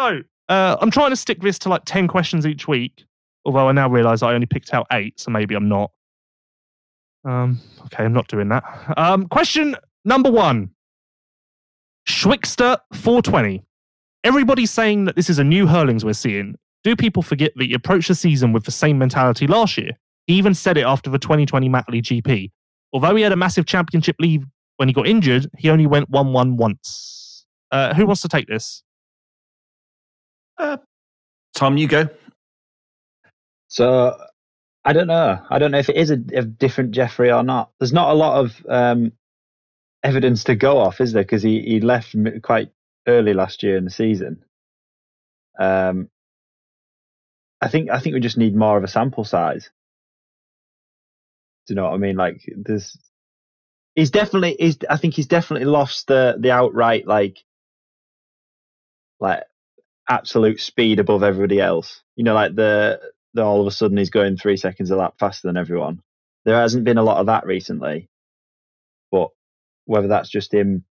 So, uh, I'm trying to stick this to like 10 questions each week, although I now realize I only picked out eight, so maybe I'm not. Um, okay, I'm not doing that. Um, question number one Schwickster 420. Everybody's saying that this is a new Herlings we're seeing. Do people forget that you approached the season with the same mentality last year? He even said it after the 2020 Matterley GP. Although he had a massive championship lead when he got injured, he only went 1 1 once. Uh, who wants to take this? Tom, you go. So I don't know. I don't know if it is a, a different Jeffrey or not. There's not a lot of um, evidence to go off, is there? Because he, he left quite early last year in the season. Um, I think I think we just need more of a sample size. Do you know what I mean? Like there's, he's definitely he's. I think he's definitely lost the the outright like, like absolute speed above everybody else. You know, like the, the all of a sudden he's going three seconds a lap faster than everyone. There hasn't been a lot of that recently, but whether that's just him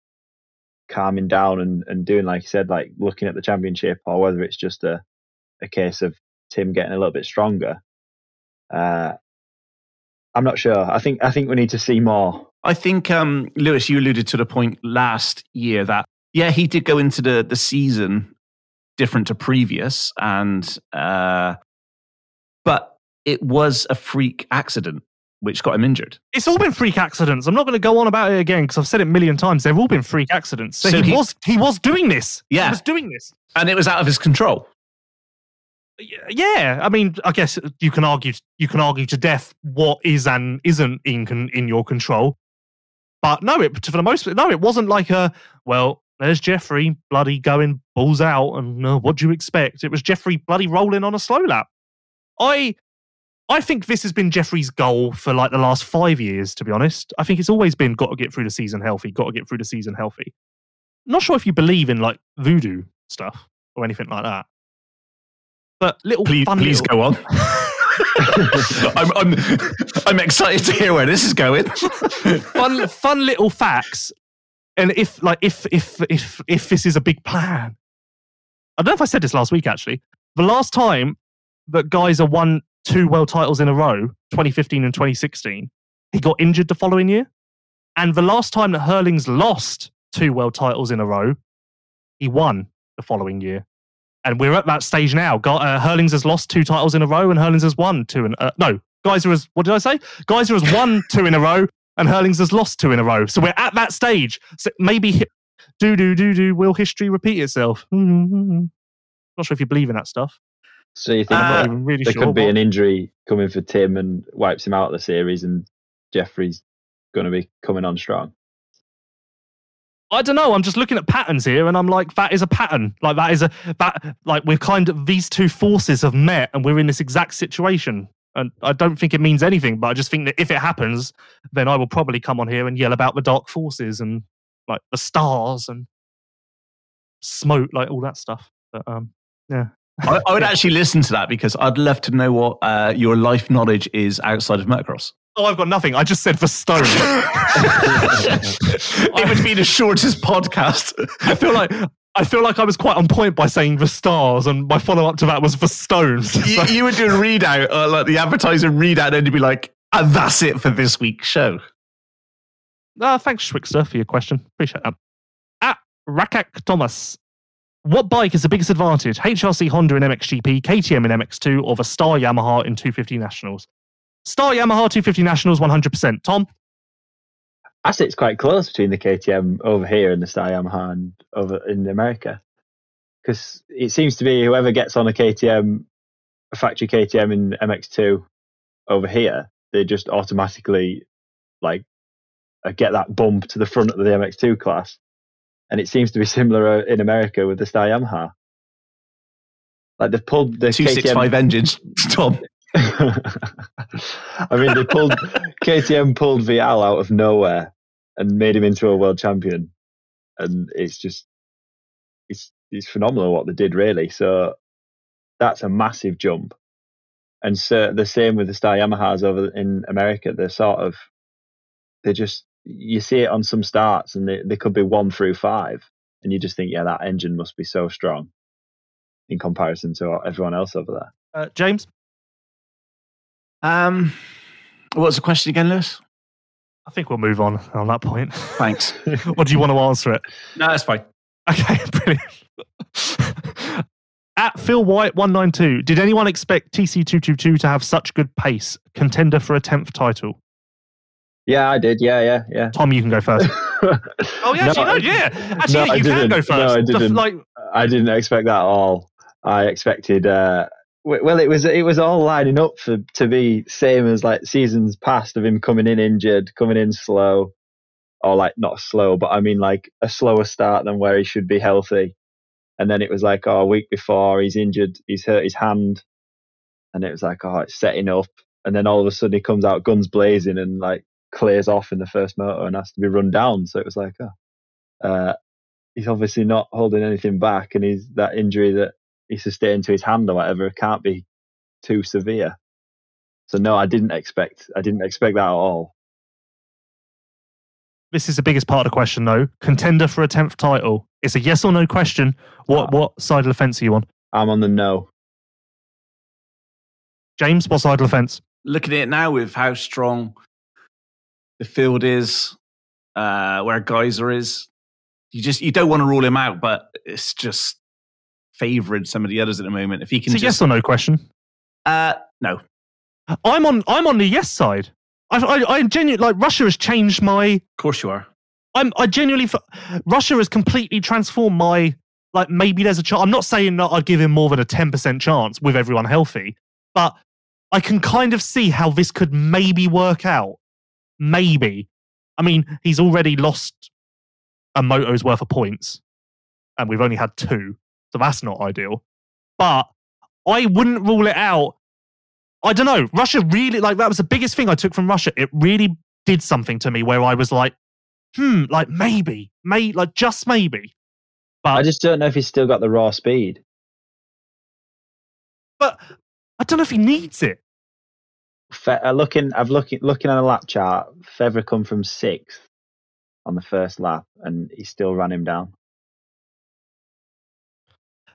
calming down and, and doing like you said, like looking at the championship, or whether it's just a a case of Tim getting a little bit stronger. Uh, I'm not sure. I think I think we need to see more. I think, um, Lewis, you alluded to the point last year that, yeah, he did go into the, the season different to previous, and uh, but it was a freak accident which got him injured. It's all been freak accidents. I'm not going to go on about it again because I've said it a million times. They've all been freak accidents. So, So he, he- was he was doing this. Yeah. he was doing this. And it was out of his control. Yeah, I mean, I guess you can argue you can argue to death what is and isn't in in your control. But no, it for the most no, it wasn't like a well. There's Jeffrey bloody going balls out, and uh, what do you expect? It was Jeffrey bloody rolling on a slow lap. I I think this has been Jeffrey's goal for like the last five years. To be honest, I think it's always been got to get through the season healthy. Got to get through the season healthy. Not sure if you believe in like voodoo stuff or anything like that. But little Please, fun please little, go on. I'm, I'm, I'm excited to hear where this is going. fun fun little facts. And if like if if if if this is a big plan, I don't know if I said this last week actually. The last time that Gajser won two world titles in a row, 2015 and 2016, he got injured the following year. And the last time that Herlings lost two world titles in a row, he won the following year. And we're at that stage now. Uh, Herlings has lost two titles in a row, and Herlings has won two. In, uh, no, Gajser has. What did I say? Gajser has won two in a row, and Herlings has lost two in a row. So we're at that stage. So maybe do do do do. Will history repeat itself? Not sure if you believe in that stuff. So you think Uh, I'm not even really there sure. could be what- an injury coming for Tim and wipes him out of the series, and Jeffrey's going to be coming on strong? I don't know. I'm just looking at patterns here, and I'm like, that is a pattern. Like that is a that like we're kind of these two forces have met, and we're in this exact situation. And I don't think it means anything, but I just think that if it happens, then I will probably come on here and yell about the dark forces and like the stars and smoke, like all that stuff. But um, yeah. I, I would actually listen to that because I'd love to know what uh, your life knowledge is outside of motocross. Oh, I've got nothing. I just said for stone. it would be the shortest podcast. I feel like I feel like I was quite on point by saying the stars, and my follow up to that was for stones. you, you would do a readout, uh, like the advertiser readout, and then you'd be like, and that's it for this week's show. Uh, thanks, Schwickster, for your question. Appreciate that. At Rakak Thomas, what bike is the biggest advantage? HRC Honda in MXGP, KTM in MX2, or the Star Yamaha in 250 Nationals? Star Yamaha 250 Nationals, 100%. Tom? I say it's quite close between the KTM over here and the Star Yamaha and over in America, because it seems to be whoever gets on a KTM, a factory KTM in MX2 over here, they just automatically like uh, get that bump to the front of the MX2 class, and it seems to be similar uh, in America with the Star Yamaha. Like they've pulled the Two six KTM five engines, Tom. I mean, they pulled KTM pulled Vialle out of nowhere and made him into a world champion, and it's just it's it's phenomenal what they did really. So that's a massive jump, and so the same with the Star Yamahas over in America. They're sort of they just you see it on some starts, and they they could be one through five, and you just think, yeah, that engine must be so strong in comparison to everyone else over there. Uh, James? Um, what was the question again, Lewis? I think we'll move on on that point. Thanks. or do you want to answer it? no, that's fine. Okay, brilliant. At Phil White 192, did anyone expect TC222 to have such good pace? Contender for a 10th title? Yeah, I did. Yeah, yeah, yeah. Tom, you can go first. Oh, yeah, actually, no, yeah. Actually, No, yeah, I you can didn't. go No, first. I didn't. like, I didn't expect that at all. I expected. Uh, w- well, it was it was all lining up for to be same as like seasons past of him coming in injured, coming in slow, or like not slow, but I mean like a slower start than where he should be healthy. And then it was like, oh, a week before he's injured, he's hurt his hand, and it was like, oh, it's setting up. And then all of a sudden he comes out guns blazing and like clears off in the first motor and has to be run down. So it was like, oh, uh, he's obviously not holding anything back, and he's that injury that he sustained to his hand or whatever it can't be too severe. So no, I didn't expect I didn't expect that at all. this is the biggest part of the question, though. Contender for a 10th title. It's a yes or no question. What, Ah. what side of the fence are you on? I'm on the no. James, what side of the fence? Looking at it now with how strong the field is, uh, where Gajser is, you just you don't want to rule him out, but it's just favouring some of the others at the moment. If he can It's a just, yes or no question. uh, no, I'm on. I'm on the yes side. I, I, I genuinely like Russia has changed my. of course you are. I'm. I genuinely. f- Russia has completely transformed my. Like maybe there's a chance. I'm not saying that I'd give him more than a ten percent chance with everyone healthy, but I can kind of see how this could maybe work out. Maybe. I mean, he's already lost a moto's worth of points, and we've only had two, so that's not ideal. But I wouldn't rule it out. I don't know. Russia really like that was the biggest thing I took from Russia. It really did something to me where I was like, hmm, like maybe, may like just maybe. But I just don't know if he's still got the raw speed. but I don't know if he needs it. Fe- uh, looking, I've looking looking at a lap chart. Febvre come from sixth on the first lap, and he still ran him down.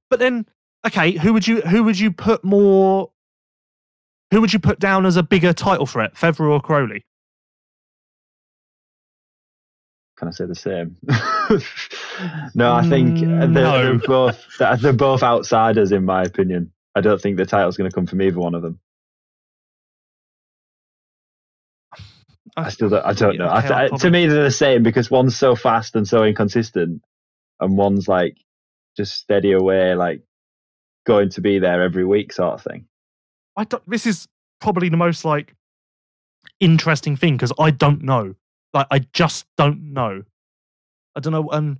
But then, okay, who would you who would you put more? Who would you put down as a bigger title threat, Febvre or Cairoli? Can I say the same? no, I think Mm, they're, no. they're both they're both outsiders in my opinion. I don't think the title's going to come from either one of them. I still don't, I don't know. I, I- to me, they're the same because one's so fast and so inconsistent, and one's like just steady away, like going to be there every week, sort of thing. I don't, this is probably the most like interesting thing because I don't know. Like I just don't know. I don't know. And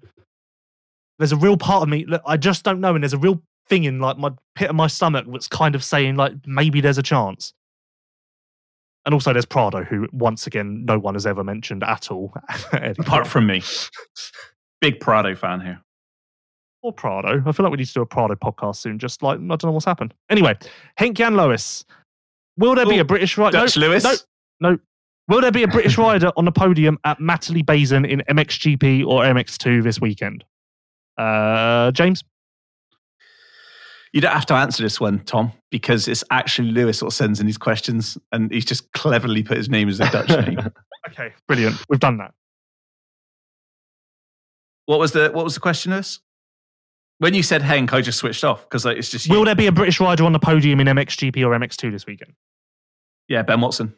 there's a real part of me. Look, I just don't know. And there's a real thing in like my pit of my stomach that's kind of saying like maybe there's a chance. And also there's Prado, who once again no one has ever mentioned at all. Apart from me, big Prado fan here. Or Prado. I feel like we need to do a Prado podcast soon. Just like I don't know what's happened. Anyway, Henk Jan Lois. Will there be Oh, a British rider? Dutch Lewis. No, no. Will there be a British rider on the podium at Matterley Basin in MXGP or MX2 this weekend? Uh, James. You don't have to answer this one, Tom, because it's actually Lewis that sends in these questions, and he's just cleverly put his name as a Dutch name. Okay, brilliant. We've done that. What was the What was the question, Lewis? When you said Henk, I just switched off because like, it's just you. Will there be a British rider on the podium in MXGP or MX2 this weekend? yeah, Ben Watson.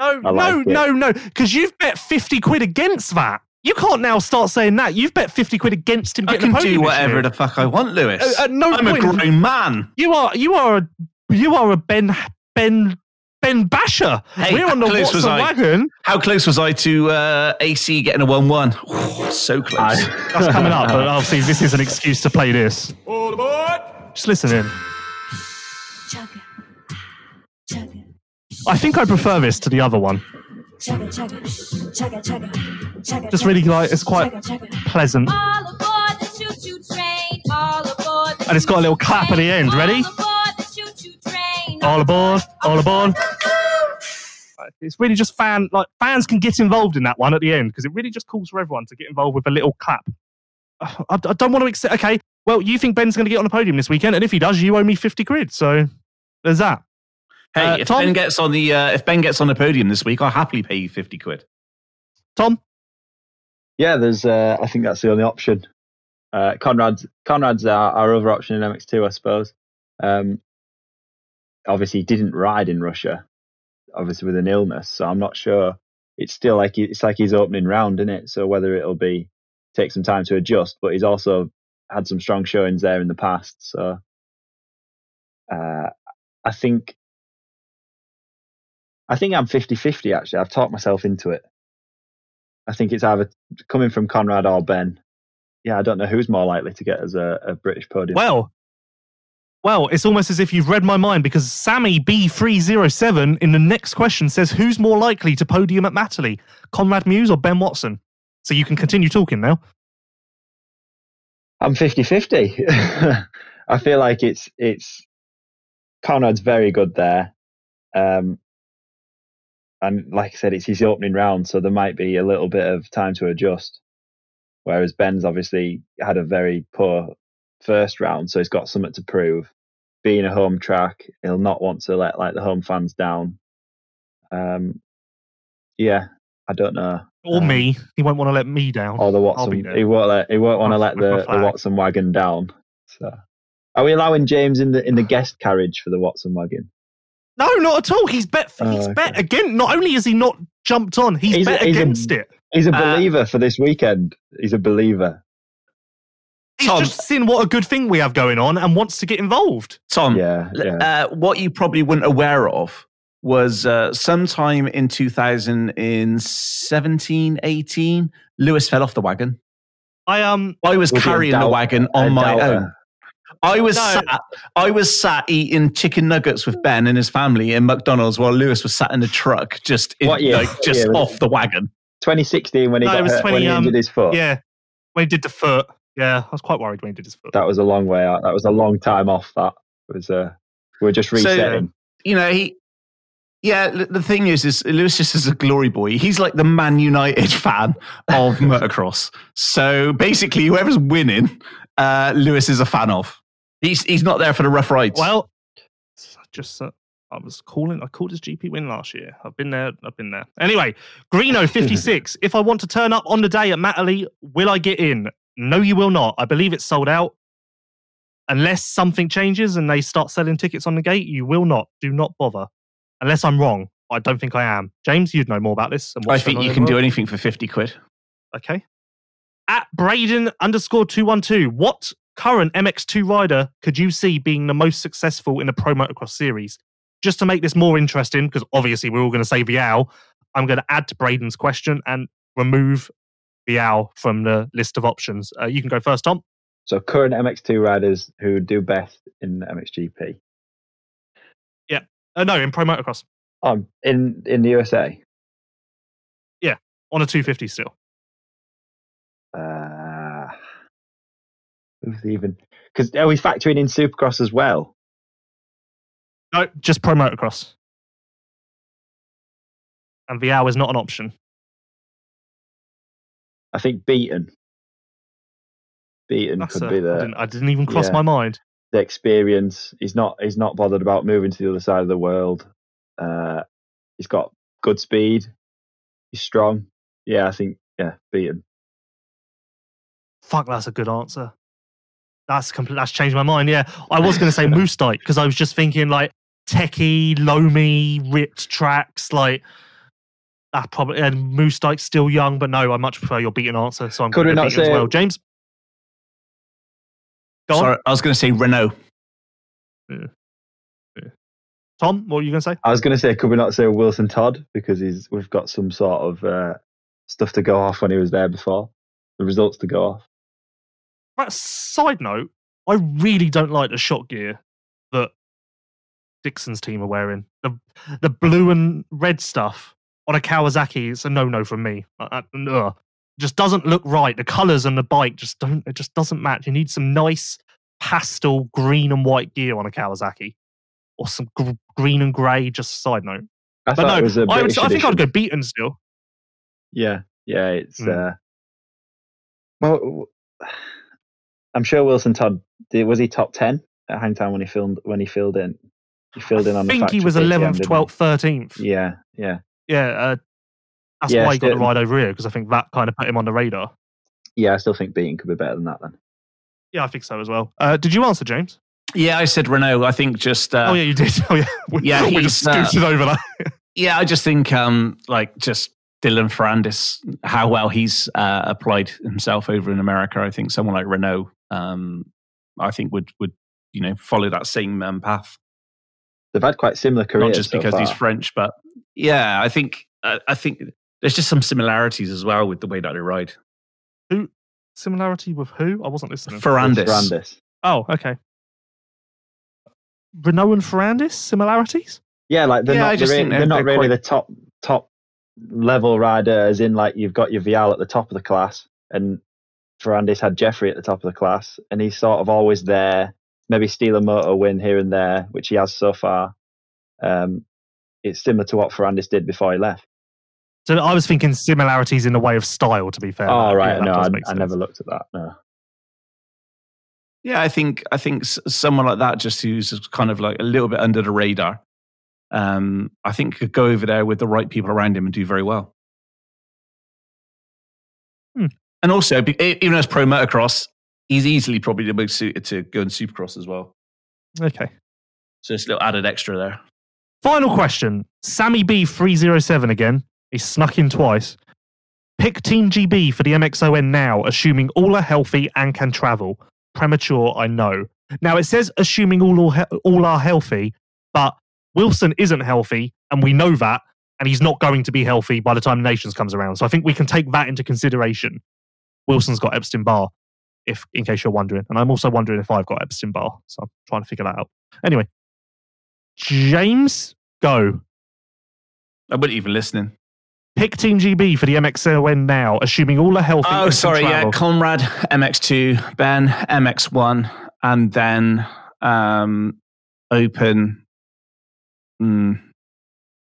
No, like no, it. no, no. Because you've bet 50 quid against that. You can't now start saying that. You've bet 50 quid against him I getting can a podium do whatever the fuck I want, Lewis. Uh, at no I'm a point- grown man. You are you are a you are a Ben Ben Ben Basher. Hey, We're on the how close was I? wagon. How close was I to uh, AC getting a one-one? so close. I- That's coming up, but obviously this is an excuse to play this. All aboard! Just listen in. Chugga. Chugga. I think I prefer this to the other one. Chugga, chugga. Chugga, chugga. Chugga, Just really like it's quite Chugga, chugga. pleasant. All aboard the choo-choo train. All aboard the And it's got a little clap at the end. Ready? All aboard, all aboard. It's really just fan like fans can get involved in that one at the end because it really just calls for everyone to get involved with a little clap. I, I don't want to accept. Okay, well, you think Ben's going to get on the podium this weekend, and if he does, you owe me fifty quid. So there's that. hey, Uh, if Tom? Ben gets on the uh, if Ben gets on the podium this week, I'll happily pay you fifty quid. Tom, Yeah, there's. Uh, I think that's the only option. Uh, Conrad's Conrad's our, our other option in MX2, I suppose. Um, obviously, didn't ride in Russia, obviously with an illness, so I'm not sure. It's still like it's like he's opening round, isn't it? So whether it'll be take some time to adjust, but he's also had some strong showings there in the past. So uh, I think I think I'm 50-50 actually. I've talked myself into it. I think it's either coming from Conrad or Ben. Yeah, I don't know who's more likely to get as a, a British podium. well, well, it's almost as if you've read my mind because Sammy B307 in the next question says who's more likely to podium at Matterley, Conrad Mewse or Ben Watson? So you can continue talking now. I'm 50-50. I feel like it's it's Conrad's very good there. Um, and like I said, it's his opening round, so there might be a little bit of time to adjust. Whereas Ben's obviously had a very poor first round, so he's got something to prove. Being a home track, he'll not want to let like the home fans down. Um, yeah, I don't know. Or Um, me. He won't want to let me down. or the Watson. He won't let he won't want to let the, the. Watson wagon down. So, are we allowing James in the in the guest carriage for the Watson wagon? No, not at all. He's bet. Oh, He's okay. bet again. Not only is he not jumped on, he's, He's a- bet he's a- against it. He's a Uh, believer for this weekend. He's a believer. He's Tom- just seen what a good thing we have going on and wants to get involved. Tom, Yeah, yeah. Uh, what you probably weren't aware of was uh, sometime in 2017, 18, Lewis fell off the wagon. I um. I was Was he a carrying the wagon on my doubter? own. I was No. sat. I was sat eating chicken nuggets with Ben and his family in McDonald's while Lewis was sat in the truck, just in, What year? like What just year off the wagon. 2016 when he No, it got was hurt, 20, when he um, injured his foot. Yeah, when he did the foot. Yeah, I was quite worried when he did his foot. That was a long way out. That was a long time off. That it was. Uh, we we're just So- resetting. You know he. Yeah, the thing is, is Lewis just is a glory boy. He's like the Man United fan of motocross. So basically, whoever's winning, uh, Lewis is a fan of. He's he's not there for the rough rides. Well, I just uh, I was calling. I called his GP win last year. I've been there. I've been there. Anyway, Greeno fifty six. if I want to turn up on the day at Matterley, will I get in? No, you will not. I believe it's sold out. Unless something changes and they start selling tickets on the gate, you will not. Do not bother. Unless I'm wrong. I don't think I am. James, you'd know more about this. And I think you can do anything for fifty quid. Okay. At Braden underscore 212, what current MX2 rider could you see being the most successful in the Pro Motocross series? Just to make this more interesting, because obviously we're all going to say Vialle, I'm going to add to Braden's question and remove Vialle from the list of options. Uh, you can go first, Tom. So current MX2 riders who do best in MXGP. Yeah. Uh, no, in Pro Motocross Um, in in the USA. Yeah, on a 250 still. Uh, who's even? Because are we factoring in Supercross as well? No, just Pro Motocross. And Vialle is not an option. I think Beaton. Beaton That's could a- be I, didn't, I didn't even cross yeah. my mind. the experience. He's not he's not bothered about moving to the other side of the world. Uh, he's got good speed. He's strong. Yeah, I think yeah, Beaton. Fuck, that's a good answer. That's complete. That's changed my mind. Yeah, I was going to say Moosdijk because I was just thinking like techie, loamy, ripped tracks. Like that probably and Moosdijk's still young, but no, I much prefer your Beaton answer. So I'm Could going to not beat as well. James, go on. Sorry, I was going to say Renaux. yeah Tom, what were you going to say? I was going to say, could we not say Wilson Todd because he's we've got some sort of uh, stuff to go off when he was there before, the results to go off. Right, side note, I really don't like the shot gear that Dixon's team are wearing. The the blue and red stuff on a Kawasaki, it's a no no from me. I, I, ugh. Just doesn't look right. The colours and the bike just don't. It just doesn't match. You need some nice pastel green and white gear on a Kawasaki, or some gr- green and grey. Just a side note. I But no, it was a I, would, I think I'd go Beaton still. Yeah, yeah, it's Mm. uh, well, I'm sure Wilson Todd was he top ten at Hangtown when he filmed when he filled in. He filled in I on the think he was 11th, 12th, 13th. Yeah, yeah, Yeah, uh, that's Yeah, why he got the still- ride over here because I think that kind of put him on the radar. yeah. I still think Beaton could be better than that. Then Yeah, I think so as well. Uh, did you answer, James? Yeah, I said Renaux. I think just uh, oh yeah, you did. Oh yeah, we, Yeah, we just he's, uh, scooted over that. Yeah, I just think um, like just Dylan Ferrandis, how well he's uh, applied himself over in America. I think someone like Renaux, um, I think would would you know follow that same um, path. they've had quite similar careers. Not just so because he's far. French, but yeah, I think uh, I think there's just some similarities as well with the way that they ride. Who Similarity with who? I wasn't listening. Ferrandis, Ferrandis. oh, okay. Renaux and Ferrandis similarities? Yeah, like they're Yeah, I not. They're, think they're they're- not really quite- the top top level rider, as in like you've got your Vialle at the top of the class, and Ferrandis had Jeffrey at the top of the class, and he's sort of always there. Maybe steal a motor win here and there, which he has so far. Um, it's similar to what Ferrandis did before he left. So I was thinking similarities in the way of style. To be fair. oh Yeah, right, that no, I, I never looked at that. No, Yeah, I think I think someone like that, just who's kind of like a little bit under the radar, um, I think could go over there with the right people around him and do very well. Hmm. And also, even as pro motocross, he's easily probably the most suited to go in supercross as well. Okay. So it's a little added extra there. Final question. Sammy B307 again. He snuck in twice. Pick Team GB for the MXON now, assuming all are healthy and can travel. Premature, I know. Now it says assuming all are, all are healthy, but Wilson isn't healthy, and we know that, and he's not going to be healthy by the time Nations comes around. So I think we can take that into consideration. Wilson's got Epstein Barr, if in case you're wondering, and I'm also wondering if I've got Epstein Barr. So I'm trying to figure that out. Anyway, James, go. I wasn't even listening. Pick Team GB for the MXON now, assuming all are healthy. Oh, sorry. Yeah. Conrad MX2, Ben MX1, and then um, open. Mm,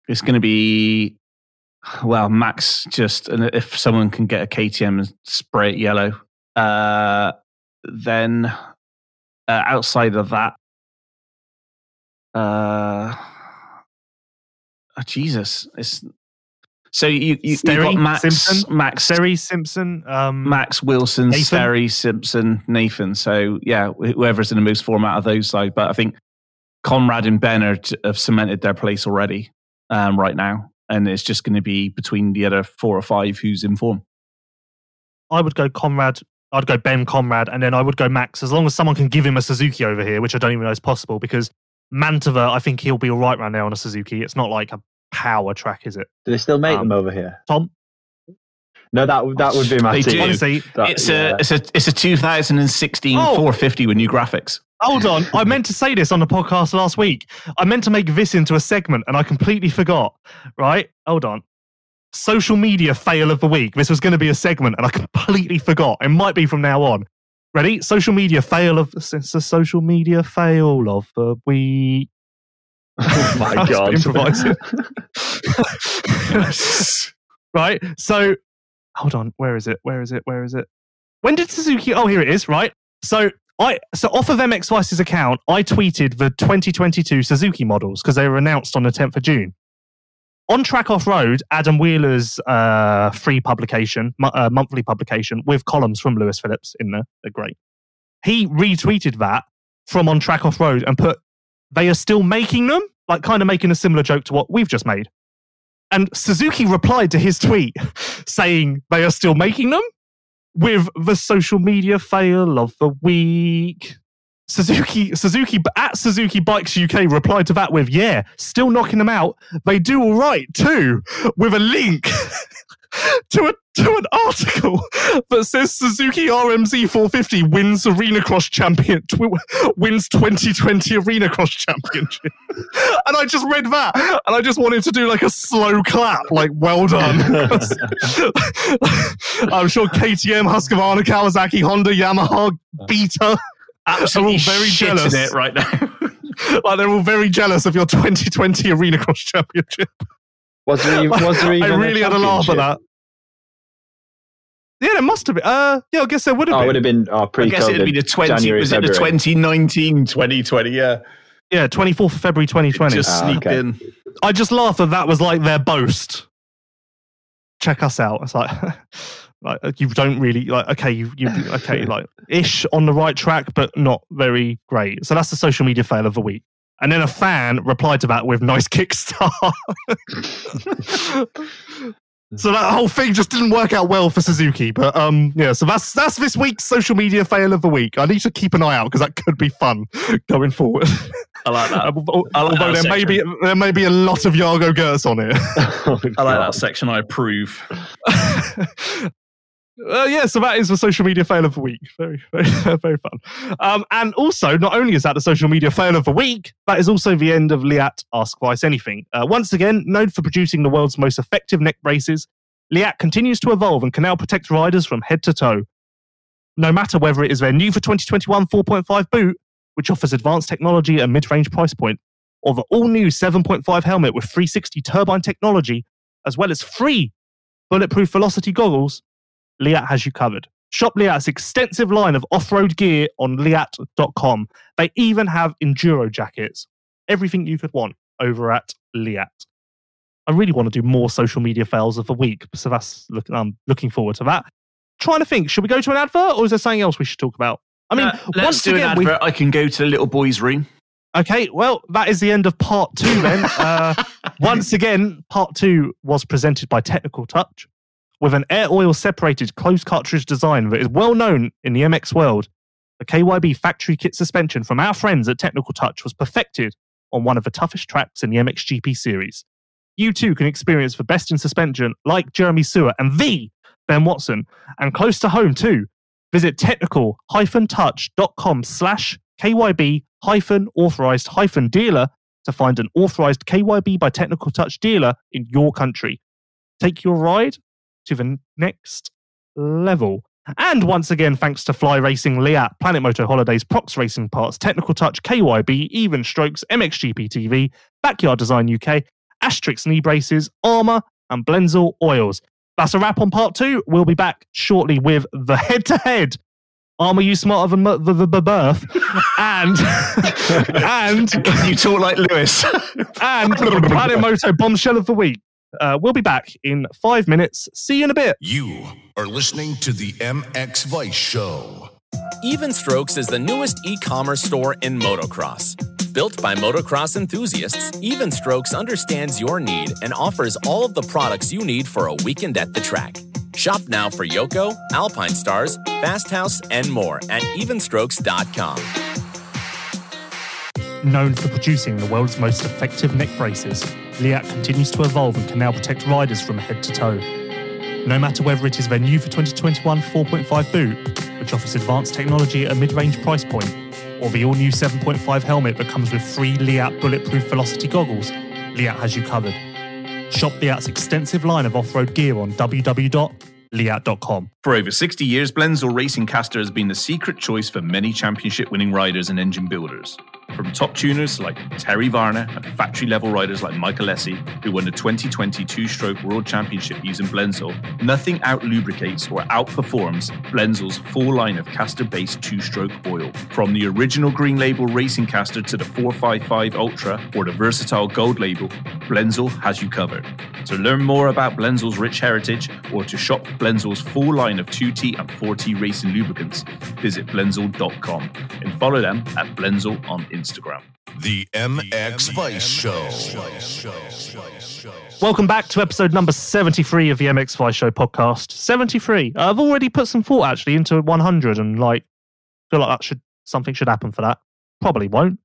it's going to be well, Max. Just and if someone can get a KTM and spray it yellow, uh, then uh, outside of that, uh, oh, Jesus, it's so you you you got Max Simpson? Max Seri Simpson. Um, Max Wilson, Nathan? Simpson, Nathan. So yeah, whoever's in the most form out of those side. But I think Conrad and Ben are, have cemented their place already um, right now, and it's just going to be between the other four or five who's in form. I would go Conrad, I'd go Ben Conrad, and then I would go Max, as long as someone can give him a Suzuki over here, which I don't even know is possible because Mantova, I think he'll be all right right now on a Suzuki. It's not like a power track, is it? Do they still make Um, them over here? Tom? No, that would that would be my They team. do. Honestly, That- it's yeah. a it's a it's a 2016 Oh. 450 with new graphics. Hold on. I meant to say this on the podcast last week. I meant to make this into a segment and I completely forgot. Right? Hold on. Social media fail of the week. This was going to be a segment and I completely forgot. It might be from now on. Ready? Social media fail of it's a social media fail of the week. Oh my god! improvising. right? So hold on, where is it? Where is it? Where is it? When did Suzuki Oh, here it is, right? So I so off of MX Vice's account, I tweeted the 2022 Suzuki models because they were announced on the 10th of June. On Track Off Road, Adam Wheeler's uh, free publication, uh, monthly publication with columns from Lewis Phillips in there. They're great. He retweeted that from On Track Off Road and put, they are still making them, like kind of making a similar joke to what we've just made. And Suzuki replied to his tweet saying they are still making them with the social media fail of the week. Suzuki, Suzuki at Suzuki Bikes UK replied to that with, "Yeah, still knocking them out. They do all right too." With a link to a to an article that says Suzuki RMZ 450 wins Arena Cross champion tw- wins 2020 Arena Cross championship. and I just read that, and I just wanted to do like a slow clap, like well done. I'm sure KTM, Husqvarna, Kawasaki, Honda, Yamaha, Beta Absolutely They're all very shitting jealous. it right now. like they're all very jealous of your 2020 Arena Cross Championship. Was there, was there even I really had a laugh at that. Yeah, there must have been. Uh, yeah, I guess there would have Oh, it been. would have been oh, I pre-COVID. guess it'd be the 20 January, was it the 2019 2020 yeah. Yeah, 24th of February 2020. Just Ah, sneaked okay. in. I just laughed that that was like their boast. Check us out. It's like, like you don't really like. Okay, you you okay like ish on the right track, but not very great. So that's the social media fail of the week. And then a fan replied to that with nice kickstart. so that whole thing just didn't work out well for Suzuki. But um, yeah. So that's that's this week's social media fail of the week. I need to keep an eye out because that could be fun going forward. I like that. Although I like that there may be there may be a lot of Yargo Gertz on it. Oh, I like that section. I approve. Uh, yeah, so that is the social media fail of the week. Very, very, very fun. Um, and also, not only is that the social media fail of the week, that is also the end of Leatt Ask Vice Anything. Uh, once again, known for producing the world's most effective neck braces, Leatt continues to evolve and can now protect riders from head to toe. No matter whether it is their new for 2021 4.5 boot, which offers advanced technology at a mid-range price point, or the all-new 7.5 helmet with 360 turbine technology, as well as free bulletproof velocity goggles, Leatt has you covered. Shop Leatt's extensive line of off road gear on leatt.com. They even have enduro jackets. Everything you could want over at Leatt. I really want to do more social media fails of the week, so that's look, I'm looking forward to that. Trying to think, should we go to an advert or is there something else we should talk about? I mean, Uh, let's once do again, an we. I can go to the little boy's room. Okay, well, that is the end of part two then. Uh, once again, part two was presented by Technical Touch with an air oil separated closed cartridge design that is well known in the MX world. The KYB factory kit suspension from our friends at Technical Touch was perfected on one of the toughest tracks in the MXGP series. You too can experience the best in suspension like Jeremy Seewer and the Ben Watson, and close to home too. Visit technical-touch.com slash KYB hyphen authorized hyphen dealer to find an authorized KYB by Technical Touch dealer in your country. Take your ride to the next level. And once again, thanks to Fly Racing, Leatt, Planet Moto Holidays, Prox Racing Parts, Technical Touch, KYB, Even Strokes, MXGP TV, Backyard Design UK, Asterisk knee braces, Armour, and Blendzall Oils. That's a wrap on part two. We'll be back shortly with the head to head. Armour you smarter than the, the, the birth. and, and, You talk like Lewis. and Planet Moto bombshell of the week. Uh, we'll be back in five minutes. See you in a bit. You are listening to the MX Vice Show. Even Strokes is the newest e commerce store in motocross. Built by motocross enthusiasts, Even Strokes understands your need and offers all of the products you need for a weekend at the track. Shop now for Yoko, Alpinestars, Fast House, and more at evenstrokes.com. Known for producing the world's most effective neck braces, Leatt continues to evolve and can now protect riders from head to toe. No matter whether it is their new for 2021 4.5 boot, which offers advanced technology at a mid range price point, or the all new 7.5 helmet that comes with free Leatt bulletproof velocity goggles, Leatt has you covered. Shop Leatt's extensive line of off road gear on www.leatt.com. For over 60 years, Blendzall Racing Castor has been the secret choice for many championship winning riders and engine builders. From top tuners like Terry Varner and factory level riders like Michael Essie, who won the 2022 stroke World Championship using Blendzall, nothing out lubricates or outperforms Blendzall's full line of castor based two stroke oil. From the original green label racing castor to the 455 Ultra or the versatile gold label, Blendzall has you covered. To learn more about Blendzall's rich heritage or to shop Blendzall's full line of 2T and 4T racing lubricants, visit blendzall.com and follow them at Blendzall on Instagram. The MX Vice Show. Welcome back to episode number 73 of the MX Vice Show podcast. 73. I've already put some thought actually into 100 and like feel like that should something should happen for that. Probably won't.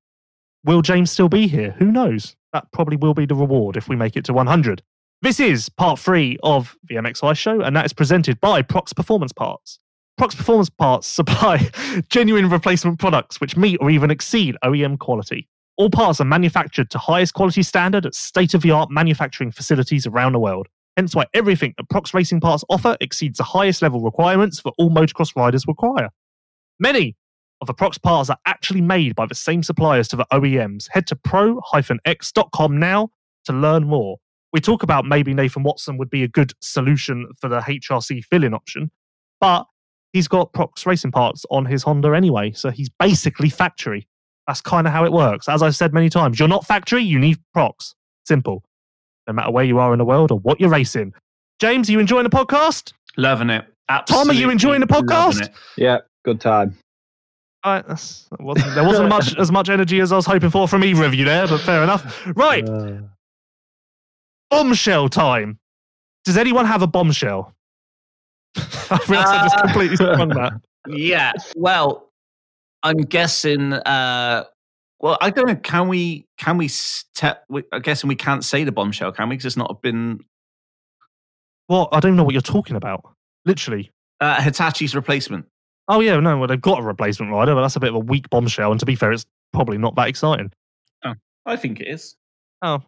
Will James still be here? Who knows? That probably will be the reward if we make it to 100. This is part three of the MX Vice Show, and that is presented by Prox Performance Parts. Prox Performance Parts supply genuine replacement products which meet or even exceed OEM quality. All parts are manufactured to highest quality standard at state of the art manufacturing facilities around the world. Hence why everything that Prox Racing Parts offer exceeds the highest level requirements that all motocross riders require. Many of the Prox parts are actually made by the same suppliers to the OEMs. Head to pro-x.com now to learn more. We talk about maybe Nathan Watson would be a good solution for the HRC fill-in option, but he's got Prox racing parts on his Honda anyway, so he's basically factory. That's kind of how it works. As I've said many times, you're not factory, you need Prox. Simple. No matter where you are in the world or what you're racing. James, are you enjoying the podcast? Loving it. Absolutely. Tom, are you enjoying the podcast? it. Yeah, good time. All right, that's, that wasn't, there wasn't much as much energy as I was hoping for from either of you there, but fair enough. Right, Uh, bombshell time. Does anyone have a bombshell? I realised I just Uh, completely sprung that. Yeah. Well, I'm guessing. Uh, well, I don't know. Can we? Can we? Ste- we I'm guessing we can't say the bombshell, can we? Because it's not been What? I don't know what you're talking about. Literally. uh, Hitachi's replacement. Oh yeah, no, well they've got a replacement rider, but that's a bit of a weak bombshell. And to be fair, it's probably not that exciting. Oh, I think it is. Oh.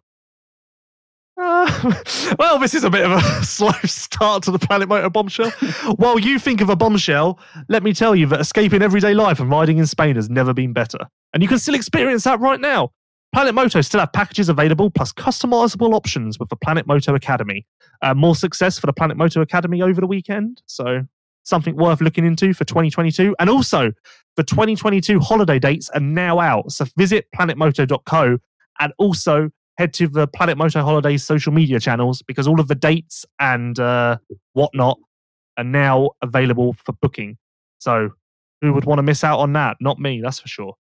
Uh, well, this is a bit of a slow start to the Planet Moto bombshell. While you think of a bombshell, let me tell you that escaping everyday life and riding in Spain has never been better. And you can still experience that right now. Planet Moto still have packages available plus customizable options with the Planet Moto Academy. Uh, more success for the Planet Moto Academy over the weekend. So, something worth looking into for 2022. And also, the 2022 holiday dates are now out. So, visit planetmoto.co and also head to the Planet Moto Holidays social media channels because all of the dates and uh, whatnot are now available for booking. So, who would want to miss out on that? Not me, that's for sure.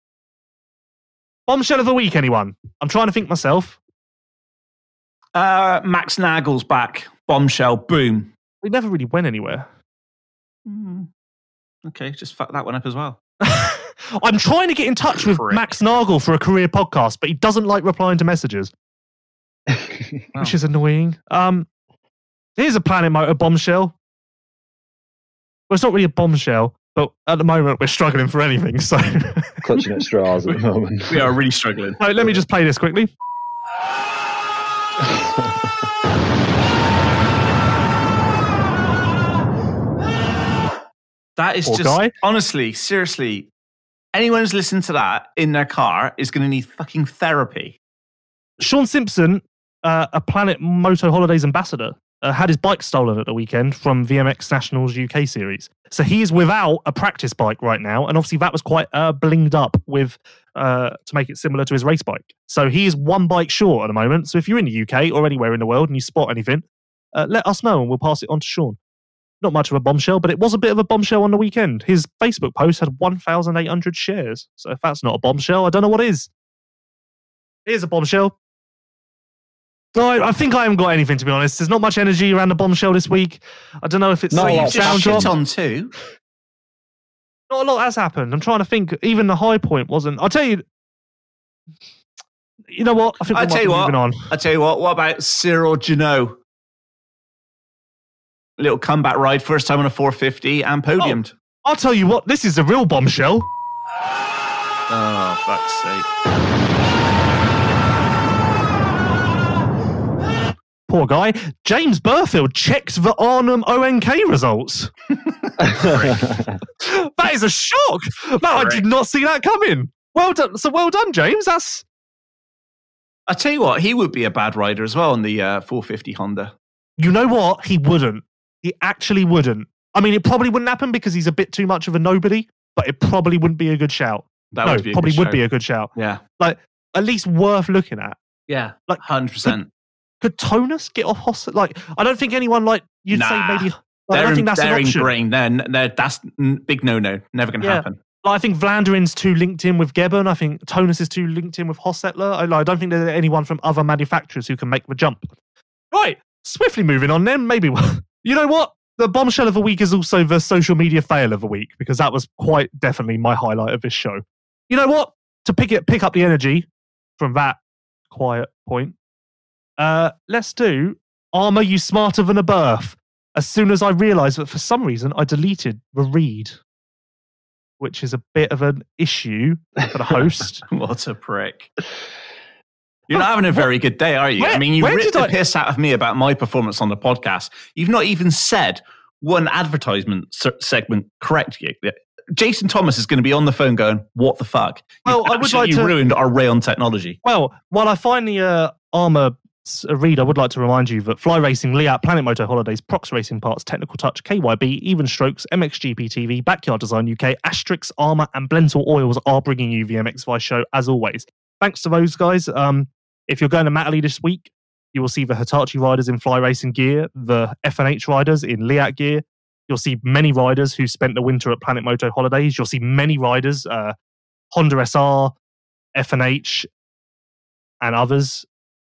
Bombshell of the week, anyone? I'm trying to think myself. Uh, Max Nagl's back. Bombshell. Boom. We never really went anywhere. Okay, just fuck that one up as well. I'm trying to get in touch with Max Nagl for a career podcast, but he doesn't like replying to messages, which is annoying. Um, here's a Planet Moto bombshell. Well, it's not really a bombshell, but at the moment we're struggling for anything. So, clutching at straws at the moment. We are really struggling. so let me just play this quickly. That is Poor just guy. honestly, seriously. Anyone who's listened to that in their car is going to need fucking therapy. Sean Simpson, uh, a Planet Moto Holidays ambassador, uh, had his bike stolen at the weekend from VMX Nationals UK series. So he is without a practice bike right now, and obviously that was quite uh, blinged up with uh, to make it similar to his race bike. So he is one bike short at the moment. So if you're in the UK or anywhere in the world and you spot anything, uh, let us know and we'll pass it on to Sean. Not much of a bombshell, but it was a bit of a bombshell on the weekend. His Facebook post had 1,800 shares. So if that's not a bombshell, I don't know what is. Here's a bombshell. No, I, I think I haven't got anything to be honest. There's not much energy around the bombshell this week. I don't know if it's Not a the lot. sound Shit on too. Not a lot has happened. I'm trying to think. Even the high point wasn't. I'll tell you. You know what? I think we I might tell be you what. moving on. I tell you what. What about Cyril Genot? Little comeback ride, first time on a 450 and podiumed. Oh, I'll tell you what. This is a real bombshell. Oh, fuck's sake! Poor guy. James Burfield checked the Arnhem ONK results. that is a shock. No, I did not see that coming. Well done. So well done, James. That's I tell you what, he would be a bad rider as well on the uh, 450 Honda. you know what? He wouldn't. He actually wouldn't. I mean, it probably wouldn't happen because he's a bit too much of a nobody. But it probably wouldn't be a good shout. That no, would be a probably would shout. be a good shout. Yeah, Like at least worth looking at. yeah, Like, hundred percent. Could Tonus get off Hoss? Like I don't think anyone like you'd say maybe. Like, I don't in, think that's they're an option. ingrained. They're, they're, that's big no no. Never going to Yeah. happen. Like, I think Vlaanderen's too linked in with Gebben. I think Tonus is too linked in with Hostettler. I, like, I don't think there's anyone from other manufacturers who can make the jump. Right, swiftly moving on then. Maybe, you know what? The bombshell of the week is also the social media fail of the week because that was quite definitely my highlight of this show. You know what? To pick it, pick up the energy from that quiet point, uh, let's do Armour You Smarter Than a Birth. As soon as I realised that for some reason I deleted the read which is a bit of an issue for the host. what a prick. You're not having a very good day, are you? Where- I mean, you ripped the I- piss out of me about my performance on the podcast. You've not even said one advertisement se- segment correctly. Jason Thomas is going to be on the phone going, "What the fuck?" Well, You've I would like to- ruined our Rheon technology. well, while I find the uh, uh, read, I would like to remind you that Fly Racing, Leatt, Planet Moto Holidays, Prox Racing Parts, Technical Touch, KYB, Even Strokes, MXGP TV, Backyard Design UK, Asterisk, Armour, and Blendzall Oils are bringing you the MX Vice show as always. Thanks to those guys. Um, if you're going to Matterley this week, you will see the Hitachi riders in Fly Racing gear, the F&H riders in Leatt gear. You'll see many riders who spent the winter at Planet Moto Holidays. You'll see many riders, uh, Honda SR, F&H, and others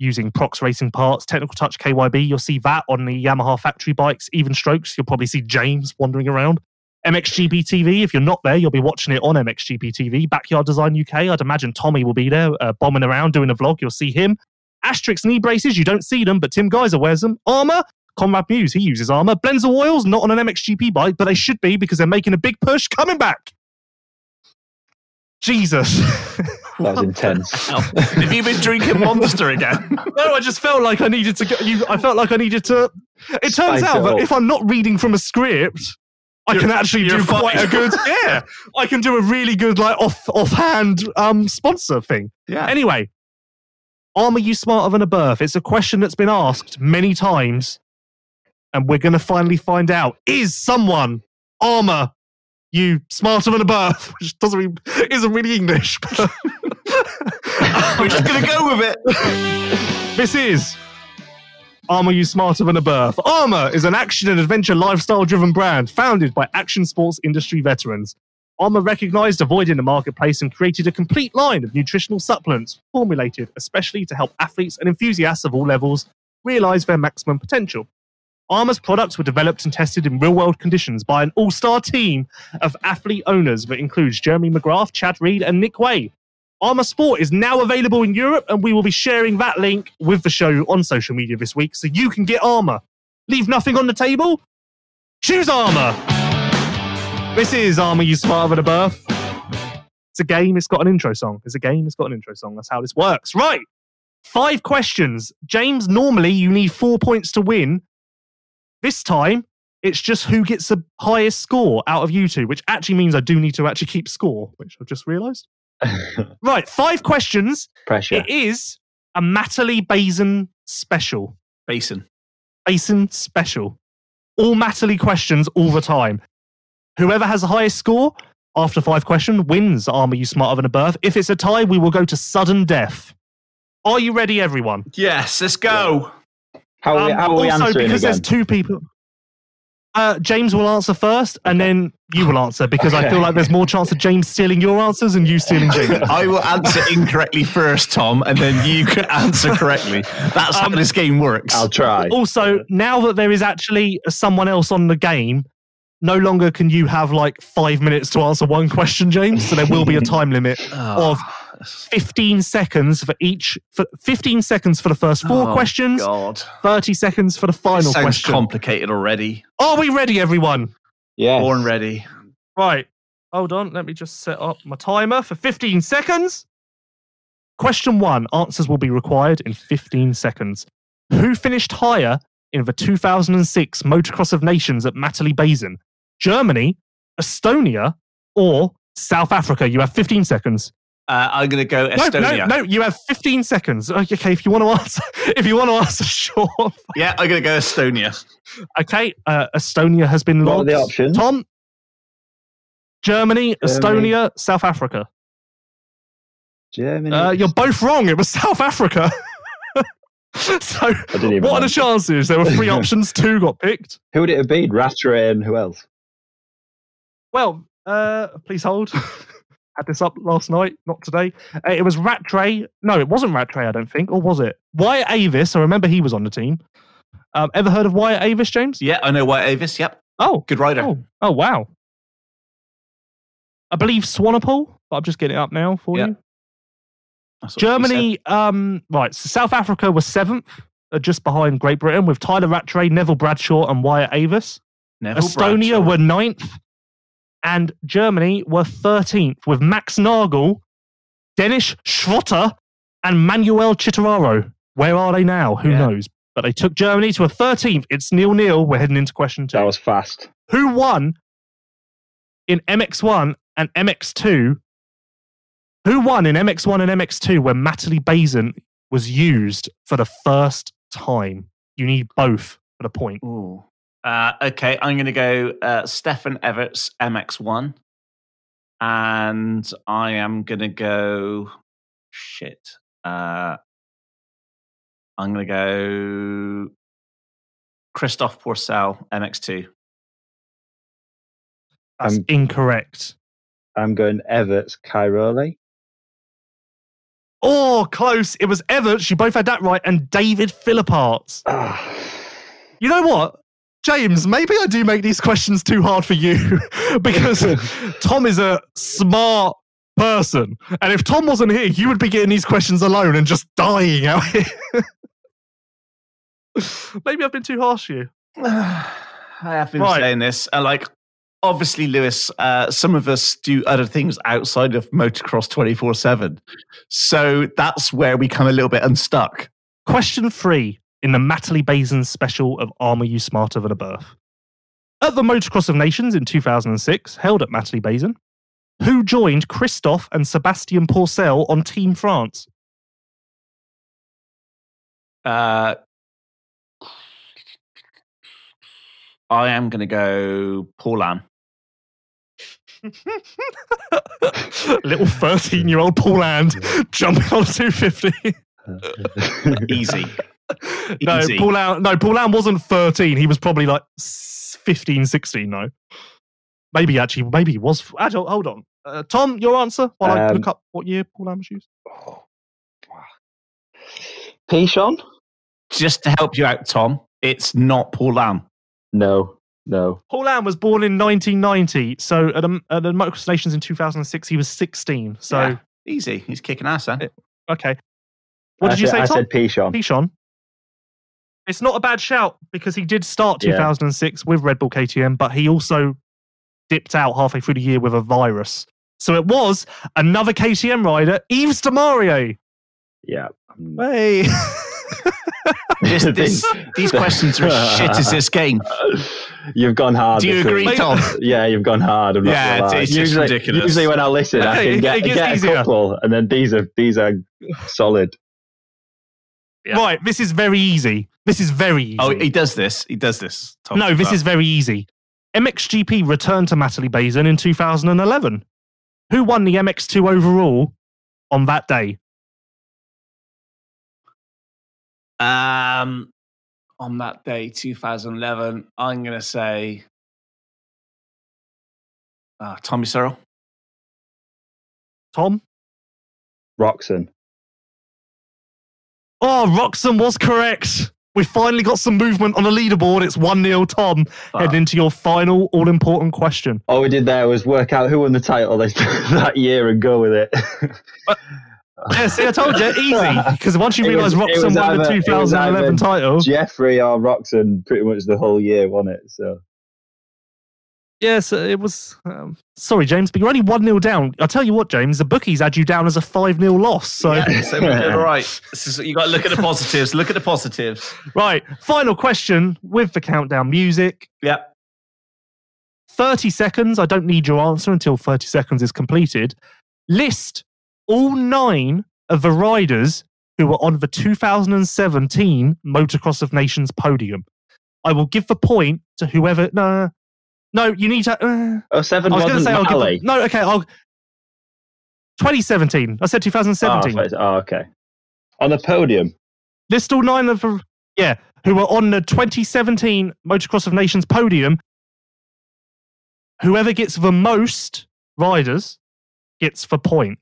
using Prox Racing parts, Technical Touch KYB. You'll see that on the Yamaha factory bikes, even strokes. You'll probably see James wandering around. MXGP TV, if you're not there, you'll be watching it on MXGP TV. Backyard Design UK, I'd imagine Tommy will be there uh, bombing around doing a vlog. You'll see him. Asterisk knee braces, you don't see them, but Tim Gajser wears them. Armour, Conrad Mewse, he uses armour. Blendzall oils, not on an MXGP bike, but they should be because they're making a big push coming back. Jesus. That was intense. Have you been drinking Monster again? no, I just felt like I needed to go. You, I felt like I needed to. It turns Spice out it that up. if I'm not reading from a script, I You're- can actually you're do quite a good. Yeah, I can do a really good like off offhand um sponsor thing. yeah. Anyway, Armour you smarter than a birth? It's a question that's been asked many times, and we're going to finally find out: is someone armor you smarter than a birth? Which doesn't really, isn't really English. We're just to go with it. This is Armour You Smarter Than a Birth. Armour is an action and adventure lifestyle driven brand founded by action sports industry veterans. Armour recognized a void in the marketplace and created a complete line of nutritional supplements formulated especially to help athletes and enthusiasts of all levels realize their maximum potential. Armour's products were developed and tested in real world conditions by an all star team of athlete owners that includes Jeremy McGrath, Chad Reed, and Nick Wey. Armour Sport is now available in Europe, and we will be sharing that link with the show on social media this week so you can get Armour. Leave nothing on the table? Choose Armour! This is Armour You Smarter Than a Birth. It's a game, it's got an intro song. It's a game, it's got an intro song. That's how this works. Right. Five questions. James, normally you need four points to win. This time, it's just who gets the highest score out of you two, which actually means I do need to actually keep score, which I've just realised. Right, five questions. Pressure. It is a Matterley Basin special. Basin. Basin special. All Matterley questions all the time. Whoever has the highest score after five questions wins Armour You Smarter Than a Birth. If it's a tie, we will go to sudden death. Are you ready, everyone? Yes, let's go. How are we, Um, how are we also, answering because there's two people. Uh, James will answer first, and then you will answer because I feel like there's more chance of James stealing your answers and you stealing James. I will answer incorrectly first, Tom, and then you can answer correctly. That's how Um, this game works. I'll try. Also, now that there is actually someone else on the game, no longer can you have like five minutes to answer one question, James. So there will be a time limit of 15 seconds for each, for 15 seconds for the first four Oh, questions, God. 30 seconds for the This final sounds question. complicated already. Are we ready, everyone? Yes. Born ready. Right. Hold on. Let me just set up my timer for 15 seconds. Question one answers will be required in 15 seconds. Who finished higher in the 2006 Motocross of Nations at Matterley Basin? Germany, Estonia, or South Africa? You have 15 seconds. Uh, I'm going to go No, Estonia. no, no. no, You have 15 seconds. Okay, if you want to answer, if you want to answer, sure. Yeah, I'm going to go Estonia. Okay, uh, Estonia has been What are the options? Tom, Germany, Germany. Estonia, South Africa. Germany. Uh, you're both wrong. It was South Africa. so, didn't even what are the chances? There were three options. Two got picked. Who would it have been? Rattray and who else? Well, uh, please hold. Had this up last night, not today. Uh, it was Rattray. No, it wasn't Rattray, I don't think. Or was it? Wyatt Avis. I remember he was on the team. Um, ever heard of Wyatt Avis, James? Yeah, I know Wyatt Avis. Yep. Oh, Good rider. Oh, oh wow. I believe Swanepoel. But I'm just getting it up now for Yeah. you. That's what she Germany, um, right. So South Africa was seventh, uh, just behind Great Britain, with Tyler Rattray, Neville Bradshaw, and Wyatt Avis. Neville Estonia Bradshaw. were ninth, and Germany were 13th, with Max Nagl, Dennis Schrotter, and Manuel Chitteraro. Where are they now? Who Yeah. knows? But they took Germany to a 13th. It's nil nil. We're heading into question two That was fast. who won in MX1 and MX2? Who won in MX1 and MX2 when Matterley Basin was used for the first time? You need both for the point. Ooh. Uh, okay, I'm going to go uh, Stefan Everts MX1. And I am going to go. Shit. Uh, I'm going to go Christophe Pourcel MX2. That's Um, incorrect. I'm going Everts, Cairoli. Oh, close. It was Everts. You both had that right. And David Philippaerts. Ah, You know what? James, maybe I do make these questions too hard for you because Tom is a smart person. And if Tom wasn't here, you would be getting these questions alone and just dying out here. maybe I've been too harsh to you. I have been Right. saying this. Uh, like, obviously, Lewis, uh, some of us do other things outside of motocross 24 7. So that's where we come a little bit unstuck. Question three in the Matterley Basin special of Armour You Smarter Than a Birth. At the Motocross of Nations in 2006, held at Matterley Basin, who joined Christophe and Sebastien Pourcel on Team France? Uh, I am going to go Paulin. Little 13 year old Paul Land jumping on 250. Easy. no, Easy. Paulin, no, Paulin wasn't 13. He was probably like s- 15, 16, no. Maybe actually, maybe he was. Actually, hold on. Uh, Tom, your answer while I Um, look up what year Paulin was used. Pichon? Just to help you out, Tom, it's not Paul Paulin. No, no. Paulin was born in 1990. So at the, at the Motocross Nations in 2006, he was 16. So, Yeah. Easy. He's kicking ass, huh? okay. What I did you said- say, I Tom? said Pichon. Pichon. It's not a bad shout because he did start Yeah. 2006 with Red Bull KTM, but he also dipped out halfway through the year with a virus. So it was another KTM rider, Yves Demaria. Yeah. Hey. This, this, these questions are as shit as this game. You've gone hard. Do you agree, week. Tom? Yeah, you've gone hard. I'm Yeah, gonna it's- it's just usually, ridiculous. Usually, when I listen, I can get, get a easier. couple, and then these are these are solid. Yeah. Right, this is very easy. This is very easy. Oh, he does this. He does this. Tom. no, this is very easy. MXGP returned to Matterley Basin in 2011. Who won the MX2 overall on that day? Um, on that day, 2011, I'm going to say uh, Tommy Searle. Tom? Roczen. Oh, Roczen was correct. We finally got some movement on the leaderboard. It's 1 0 Tom. Heading into your final all important question. All we did there was work out who won the title this, that year and go with it. Yeah, see, I told you, easy. Because once you realise was- Roczen won the either- it 2011 title. Jeffrey or Roczen pretty much the whole year won it. So Yes, uh, it was. Um, sorry, James, but you're only 1 0 down. I'll tell you what, James, the bookies had you down as a 5 0 loss. So, Yeah, so we're doing all right. You got to look at the positives. Look at the positives. right, final question with the countdown music. Yeah. 30 seconds. I don't need your answer until 30 seconds is completed. List all nine of the riders who were on the 2017 Motocross of Nations podium. I will give the point to whoever. No, no, you need to. Uh, oh seven I was going to say I'll give Malley. the, no. Okay, I'll. 2017. I said Oh, 2017. I thought- oh, okay. On the podium. List all nine of the yeah who were on the 2017 Motocross of Nations podium. Whoever gets the most riders gets the point.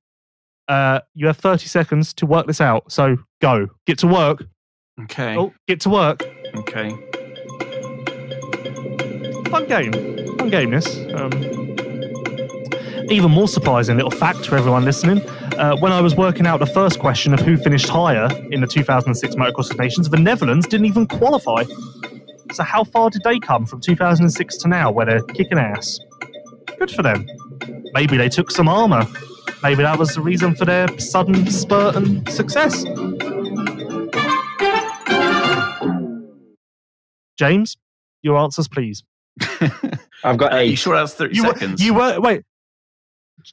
Uh, you have 30 seconds to work this out. So go, get to work. Okay. Oh, get to work. Okay. Fun game. Fun game. This. Um, even more surprising little fact for everyone listening. Uh, when I was working out the first question of who finished higher in the 2006 Motocross of Nations, the Netherlands didn't even qualify. So how far did they come from 2006 to now, where they're kicking ass? Good for them. Maybe they took some armour. Maybe that was the reason for their sudden spurt and success. James, your answers, please. I've got Are eight. Uh, you sure that's 30 You were, seconds? you were wait,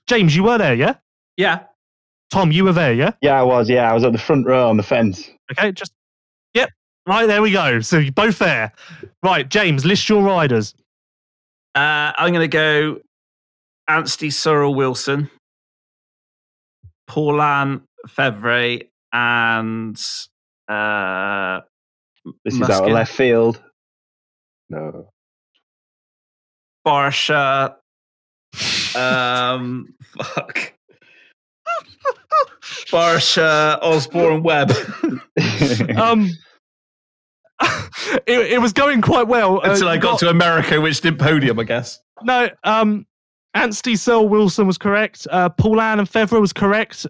James, you were there, yeah? yeah. Tom, you were there, yeah? Yeah, I was. Yeah, I was at the front row on the fence. Okay, just yep. Right there we go. So you're both there. Right, James, list your riders. Uh, I'm going to go Anstie Searle Wilson, Paulin Febvre, and uh, This is out of left field. No. Barcia. Um, fuck. Barcia, Osborne, Webb. Um, it, it was going quite well uh, Until I you got to America, which did podium, I guess. no. Um, Anstie Searle Wilson was correct. Uh, Paulin and Febvre was correct.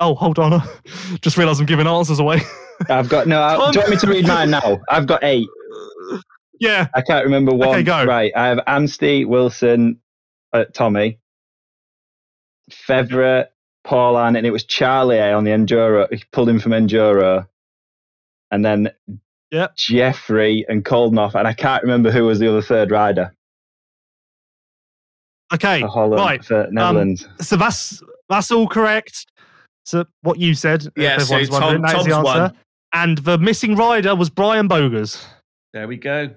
Oh, hold on. Just realised I'm giving answers away. I've got no. I, Tom- do you want me to read mine now? I've got eight. Yeah. I can't remember one. Okay, go. Right. I have Anstie, Wilson, uh, Tommy, Febvre, Paulin, and it was Charlier on the Enduro. He pulled him from Enduro. And then Yep. Jeffrey and Coldenhoff. And I can't remember who was the other third rider Okay. for Holland, Right. for Netherlands. So that's that's all correct. So what you said. Yeah, so everyone's Tom- wondering, that is the Tom's answer. won. And the missing rider was Brian Bogers. There we go.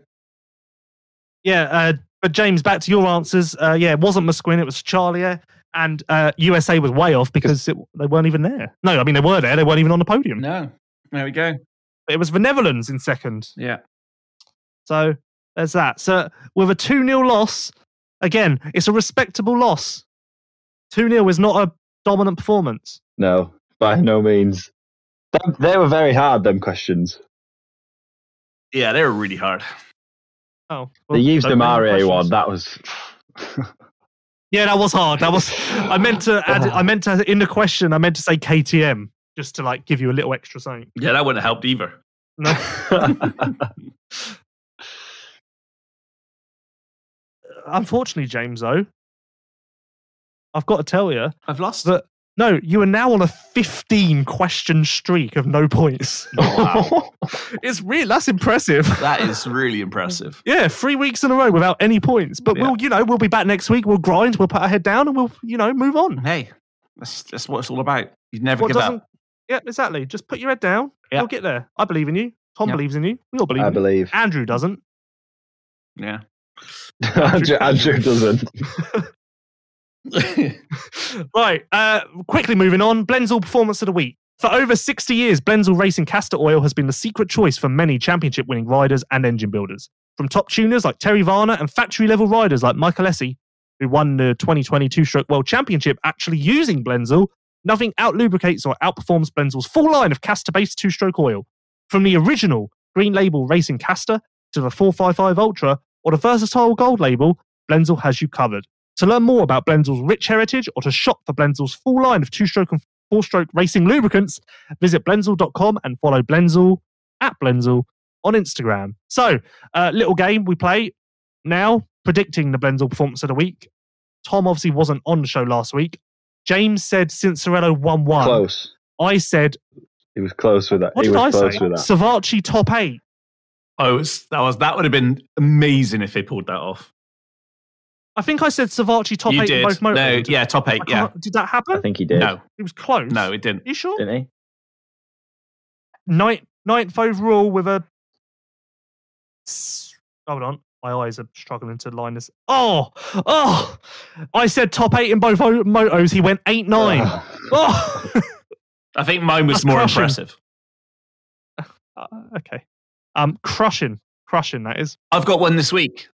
Yeah, uh, but James, back to your answers. Uh, yeah, it wasn't Musquin, it was Charlier. And uh, USA was way off because it, they weren't even there. No, I mean, they were there, they weren't even on the podium. No. There we go. It was the Netherlands in second. Yeah. So there's that. So with a 2 0 loss, again, it's a respectable loss. 2 0 is not a dominant performance. no, by no means. Them- They were very hard, them questions. Yeah, they were really hard. Oh, they used the don't know Mario one. That was. Yeah, that was hard. That was. I meant to add. I meant to in the question. I meant to say KTM just to like give you a little extra something. Yeah, that wouldn't have helped either. No. Unfortunately, James, though, I've got to tell you I've lost. that no, you are now on a 15 question streak of no points. Wow. it's real. that's impressive. that is really impressive. Yeah, three weeks in a row without any points. But Yeah. we'll, you know, we'll be back next week. We'll grind. We'll put our head down, and we'll, you know, move on. Hey, that's, that's what it's all about. You never What give up. Yeah, exactly. Just put your head down. Yeah. You'll get there. I believe in you. Tom Yeah. believes in you. We all believe. I in you. believe. Andrew doesn't. Yeah. Andrew, Andrew doesn't. right. Uh, quickly moving on. Blendzall performance of the week. For over 60 years, Blendzall Racing Castor Oil has been the secret choice for many championship winning riders and engine builders. From top tuners like Terry Varner and factory level riders like Michael Essie, who won the 2022 Stroke World Championship actually using Blendzall, nothing out lubricates or outperforms Blendzall's full line of castor based two stroke oil. From the original Green Label Racing Castor to the 455 Ultra or the versatile Gold Label, Blendzall has you covered. To learn more about Blendzall's rich heritage or to shop for Blendzall's full line of two stroke and four stroke racing lubricants, visit blendzall.com and follow Blendzall at Blendzall on Instagram. So, uh, little game we play now, predicting the Blendzall performance of the week. Tom obviously wasn't on the show last week. James said Cincerello 1 1. Close. I said, He was close with that. what he did I was say? close with that. Savachi top eight. Oh, was, that was that would have been amazing if they pulled that off. I think I said Savachi top you eight did. in both motos. no, yeah, top eight. Yeah, Did that happen? I think he did. no, It was close. no, it didn't. You sure? Didn't he? Ninth, ninth overall with a. Hold on. My eyes are struggling to line this. Oh, oh! I said top eight in both o- motos. He went eight nine. Oh, I think mine was That's more crushing. impressive. Uh, okay. Um, crushing, crushing. That is. I've got one this week.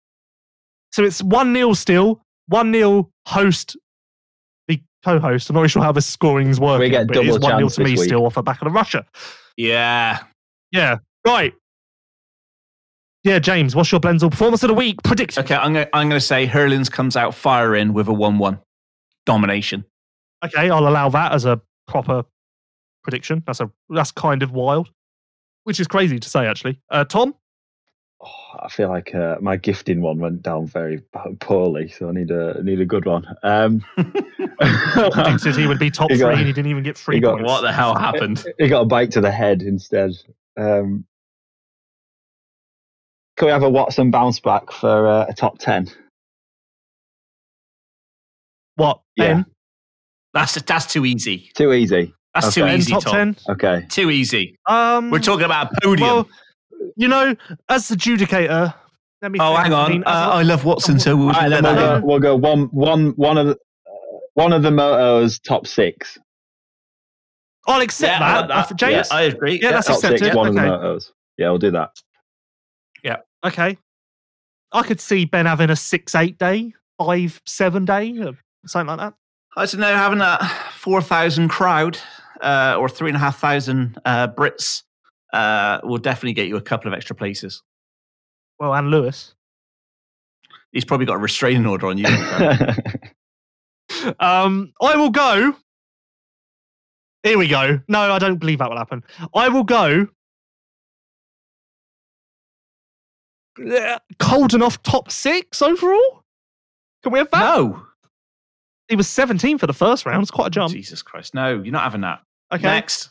So it's one 0 still. One 0 host. The co-host. I'm not really sure how the scoring's working. get but it's 1 0 to me this week. still off the back of the Russia. Yeah, Yeah. Right. Yeah, James. What's your Blendzall performance of the week? Predict. Okay, I'm gonna I'm gonna say Herlings comes out firing with a one-one domination. Okay, I'll allow that as a proper prediction. That's a that's kind of wild, which is crazy to say actually. Uh, Tom, Oh, I feel like uh, my gifting one went down very poorly, so I need a need a good one. Um, predicted he would be top He three, and he didn't even get three he got- points. What the hell happened? he got a bite to the head instead. Um, can we have a Watson bounce back for uh, a top ten? What? Yeah. Ben? That's that's too easy. Too easy. That's too Okay. Ben easy. top Tom. ten? Okay. Too easy. Um, We're talking about a podium. Well, you know, as the adjudicator, let me. oh, hang on. I mean, uh, as a- I love Watson, so we'll All right, let then we'll, go, go. we'll go one one one of the uh, one of the motos top six. I'll accept Yeah, I that. that. James. Yeah, I agree. Yeah, that's top accepted. six, one of the motos. Yeah, we'll do that. Yeah. Okay. I could see Ben having a six eight day, five seven day, uh, something like that. I don't know, having a 4,000 crowd uh, or 3,500 uh, Brits uh, will definitely get you a couple of extra places. Well, and Lewis. He's probably got a restraining order on you. Um, I will go. Here we go. No, I don't believe that will happen. I will go. Coldenhoff top six overall. Can we have that? no. He was 17 for the first round. It's quite a jump. Jesus Christ. No, you're not having that. Okay. Next.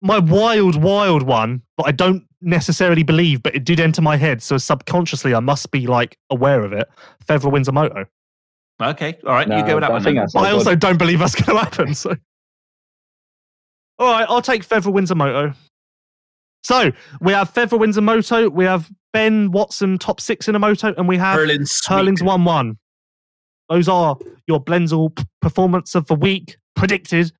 My wild, wild one, but I don't necessarily believe, but it did enter my head. So subconsciously, I must be like aware of it. Febvre wins a moto. Okay. All right. you No, go with that I one. think then. But I also good. don't believe that's going to happen. So, all right, I'll take Febvre wins a moto. So we have Febvre wins a moto. We have Ben Watson top six in a moto, and we have Herlings. sweep. Herlings one one. Those are your Blendzall p- performance of the week predicted,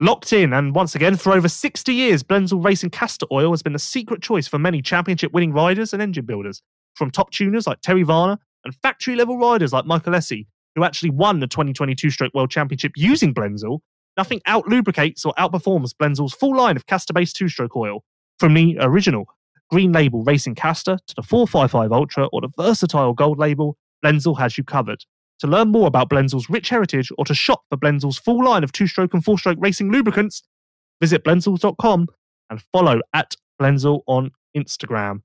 locked in, and once again for over sixty years, Blendzall Racing Castor Oil has been a secret choice for many championship-winning riders and engine builders, from top tuners like Terry Varner and factory-level riders like Michael Essie, who actually won the 2022 Stroke World Championship using Blendzall. Nothing out lubricates or outperforms Blendzall's full line of castor-based two-stroke oil, from the original Green Label Racing Castor to the 455 Ultra or the versatile Gold Label, Blendzall has you covered. To learn more about Blendzall's rich heritage or to shop for Blendzall's full line of two-stroke and four-stroke racing lubricants, visit blendzall.com and follow at Blendzall on Instagram.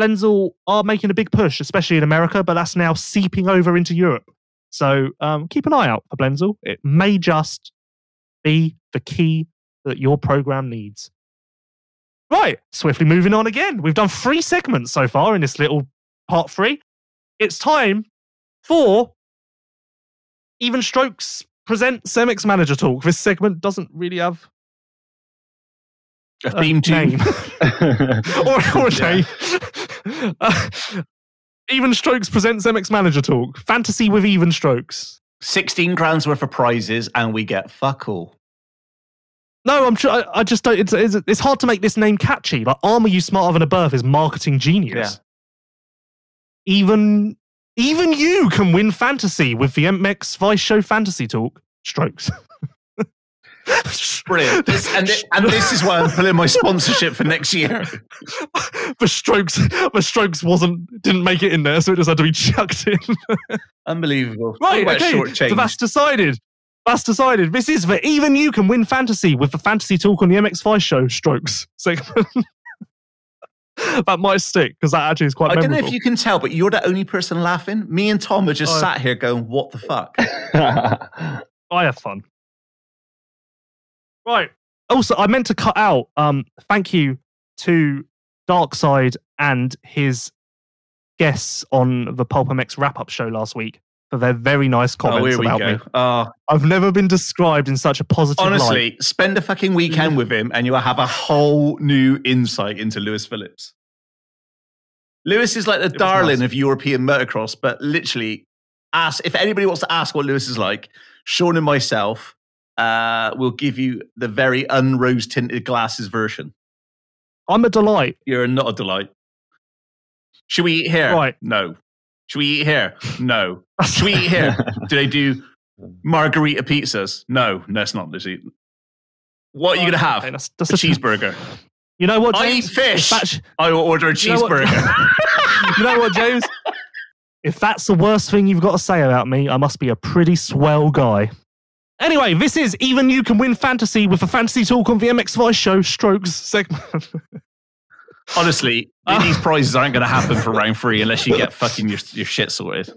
Blendzall are making a big push, especially in America, but that's now seeping over into Europe. So um, keep an eye out for Blendzall. It may just be the key that your program needs. Right, swiftly moving on again. We've done three segments so far in this little part three. It's time for Even Strokes present Semix Manager Talk. This segment doesn't really have A a theme tune. name or, or a name. Uh, even Strokes presents MX Manager Talk. Fantasy with Even Strokes. 16 grand's worth of prizes and we get fuck all. No, I'm. sure. I, I just don't. It's, it's it's hard to make this name catchy. Like Armor You Smarter Than a Birth is marketing genius. Even even you can win fantasy with the MX Vice Show Fantasy Talk strokes. Brilliant. This, and, thi- and this is why I'm pulling my sponsorship for next year. the strokes, the strokes wasn't didn't make it in there, so it just had to be chucked in. Unbelievable. Right, okay. short So that's decided. That's decided. This is for even you can win fantasy with the fantasy talk on the MX Vice show strokes segment. that might stick because that actually is quite I don't know if you can tell, but you're the only person laughing. Me and Tom are just Oh. sat here going, "What the fuck?" I have fun. Right. Also, I meant to cut out. Um, thank you to Darkside and his guests on the Pulp MX wrap up show last week for their very nice oh, comments we about go. me. Oh, I've never been described in such a positive light. honestly, spend a fucking weekend with him, and you'll have a whole new insight into Lewis Phillips. Lewis is like the was darling nice. of European motocross, but literally, ask if anybody wants to ask what Lewis is like. Sean and myself uh, will give you the very unrose tinted glasses version. I'm a delight. You're not a delight. Should we eat here? Right. No. Should we eat here? No. Should we eat here? Do they do margarita pizzas? No, no, it's not. Lizzie. What are you going to have? Okay, that's- that's a a- cheeseburger. You know what, James? I eat fish. If that's- I will order a You know what- cheeseburger. you know what, James? If that's the worst thing you've got to say about me, I must be a pretty swell guy. Anyway, this is Even You Can Win Fantasy with a Fantasy Talk on the MX Vice Show Strokes segment. Honestly, these prizes aren't going to happen for round three unless you get fucking your, your shit sorted.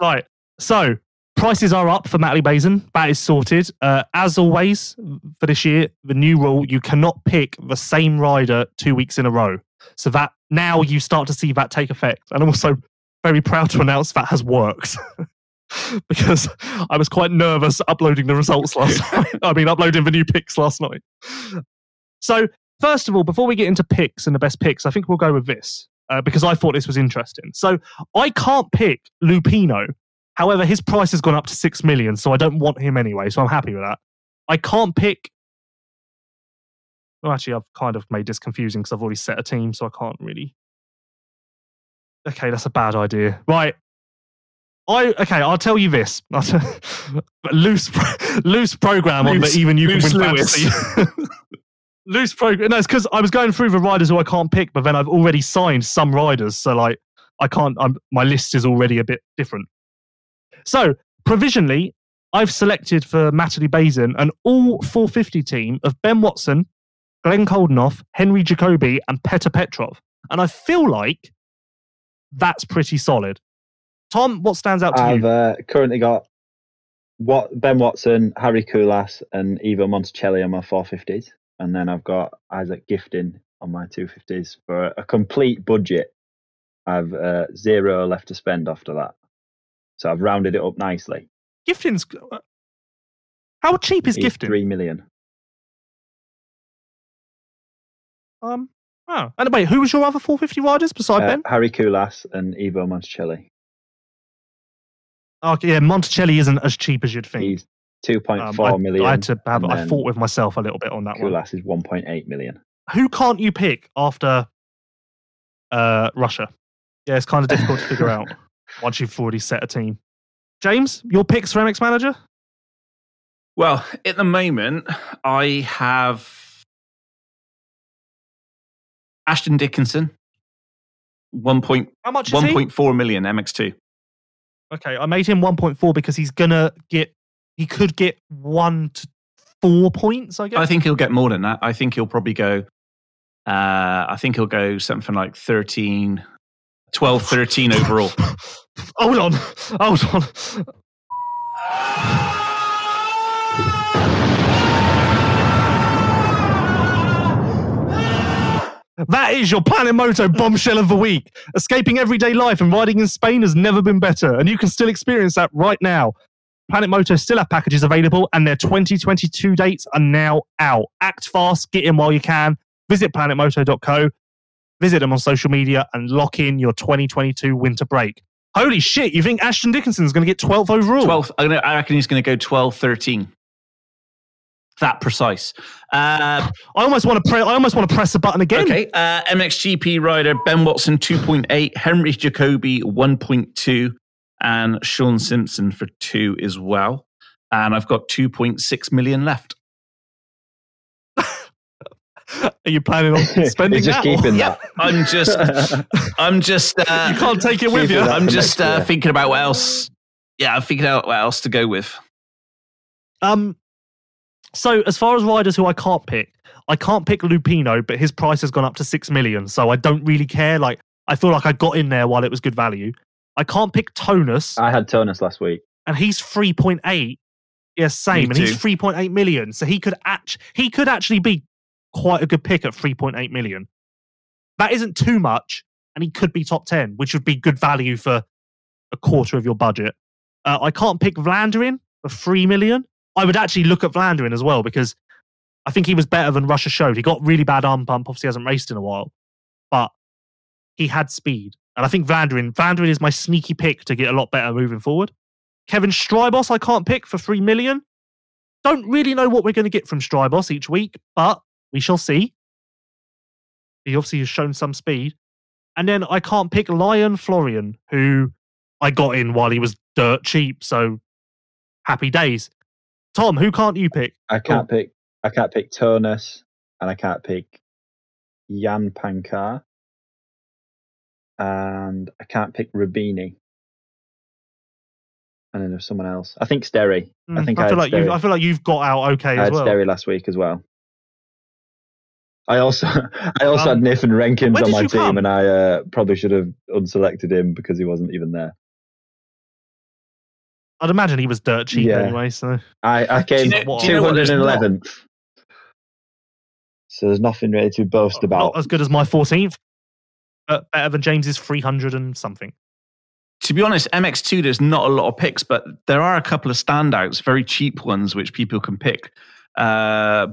right. So, prices are up for Matterley Basin. That is sorted. Uh, as always, for this year, the new rule you cannot pick the same rider two weeks in a row. So, that now you start to see that take effect. And I'm also very proud to announce that has worked. because I was quite nervous uploading the results last night. I mean, uploading the new picks last night. So, first of all, before we get into picks and the best picks, I think we'll go with this uh, because I thought this was interesting. So, I can't pick Lupino. However, his price has gone up to six million, so I don't want him anyway. So I'm happy with that. I can't pick. Well, actually, I've kind of made this confusing because I've already set a team, so I can't really. Okay, that's a bad idea. Right. I okay. I'll tell you this. loose, loose program on the even you can win Lewis. fantasy. loose program. No, it's because I was going through the riders who I can't pick, but then I've already signed some riders, so like I can't. I'm, my list is already a bit different. So provisionally, I've selected for Matterley Basin an all 450 team of Ben Watson, Glenn Coldenhoff, Henry Jacobi, and Petar Petrov, and I feel like that's pretty solid. Tom, what stands out to you? I've uh, currently got what Ben Watson, Harri Kullas, and Ivo Monticelli on my 450s, and then I've got Isak Gifting on my 250s for a complete budget. I've uh, zero left to spend after that, so I've rounded it up nicely. Gifting's. How cheap is He's Gifting? Three million. Um. Oh, and wait, who was your other 450 riders beside Uh, Ben? Harri Kullas and Ivo Monticelli. Okay, yeah, Monticelli isn't as cheap as you'd think. He's two point Um, four I, million. I had to have. I then fought with myself a little bit on that one. Kullas is one point eight million. Who can't you pick after uh, Russia? Yeah, it's kind of difficult to figure out once you've already set a team. James, your picks for MX Manager? Well, at the moment, I have Ashton Dickinson, one point How much is one he? point four million MX2. Okay, I made him 1.4 because he's gonna get. He could get one to four points. I guess. I think he'll get more than that. I think he'll probably go. Uh, I think he'll go something like 13, 12, 13 overall. hold on, hold on. That is your Planet Moto bombshell of the week. Escaping everyday life and riding in Spain has never been better, and you can still experience that right now. Planet Moto still have packages available, and their 2022 dates are now out. Act fast, get in while you can. Visit planetmoto.co, visit them on social media, and lock in your 2022 winter break. Holy shit, you think Ashton Dickinson's going to get 12th overall? 12, I'm I reckon he's going to go 12, 13. that precise. Uh, I almost want to pre- I almost want to press the button again. okay, uh, MXGP rider Ben Watson 2.8, Henry Jacobi 1.2, and Shaun Simpson for two as well. And I've got 2.6 million left. Are you planning on spending just that? or- keeping Yeah, I'm just, I'm just, uh, You can't take it with you. I'm just uh, thinking about what else. Yeah, I'm thinking out what else to go with. Um, so as far as riders who I can't pick, I can't pick Lupino, but his price has gone up to six million, so I don't really care. Like I feel like I got in there while it was good value. I can't pick Tonus, I had Tonus last week. and he's three point eight. Yeah, same, Me and he's three point eight million. So he could act he could actually be quite a good pick at three point eight million. That isn't too much, and he could be top ten, which would be good value for a quarter of your budget. Uh, I can't pick Vlaanderen for three million. I would actually look at Vlaanderen as well because I think he was better than Russia showed. He got really bad arm pump. Obviously, hasn't raced in a while, but he had speed. And I think Vlaanderen, Vlaanderen is my sneaky pick to get a lot better moving forward. Kevin Strijbos, I can't pick for three million. Don't really know what we're going to get from Strijbos each week, but we shall see. He obviously has shown some speed. And then I can't pick Lion Florian, who I got in while he was dirt cheap. So happy days. Tom, who can't you pick? I can't oh. pick. I can't pick Tonus, and I can't pick Jan Pancar, and I can't pick Rubini. And then there's someone else. I think Sterry. I Mm, think I I, feel like you. I feel like you've got out okay I had well. Sterry last week as well. I also, I also Um, had Nathan Renkens where on my team, come? and I uh, probably should have unselected him because he wasn't even there. I'd imagine he was dirt cheap Yeah. anyway. So I, I came know- do you know what? There's 211th. So there's nothing really to boast about. not as good as my 14th, but better than James's 300 and something. To be honest, MX2, there's not a lot of picks, but there are a couple of standouts, very cheap ones, which people can pick. Uh,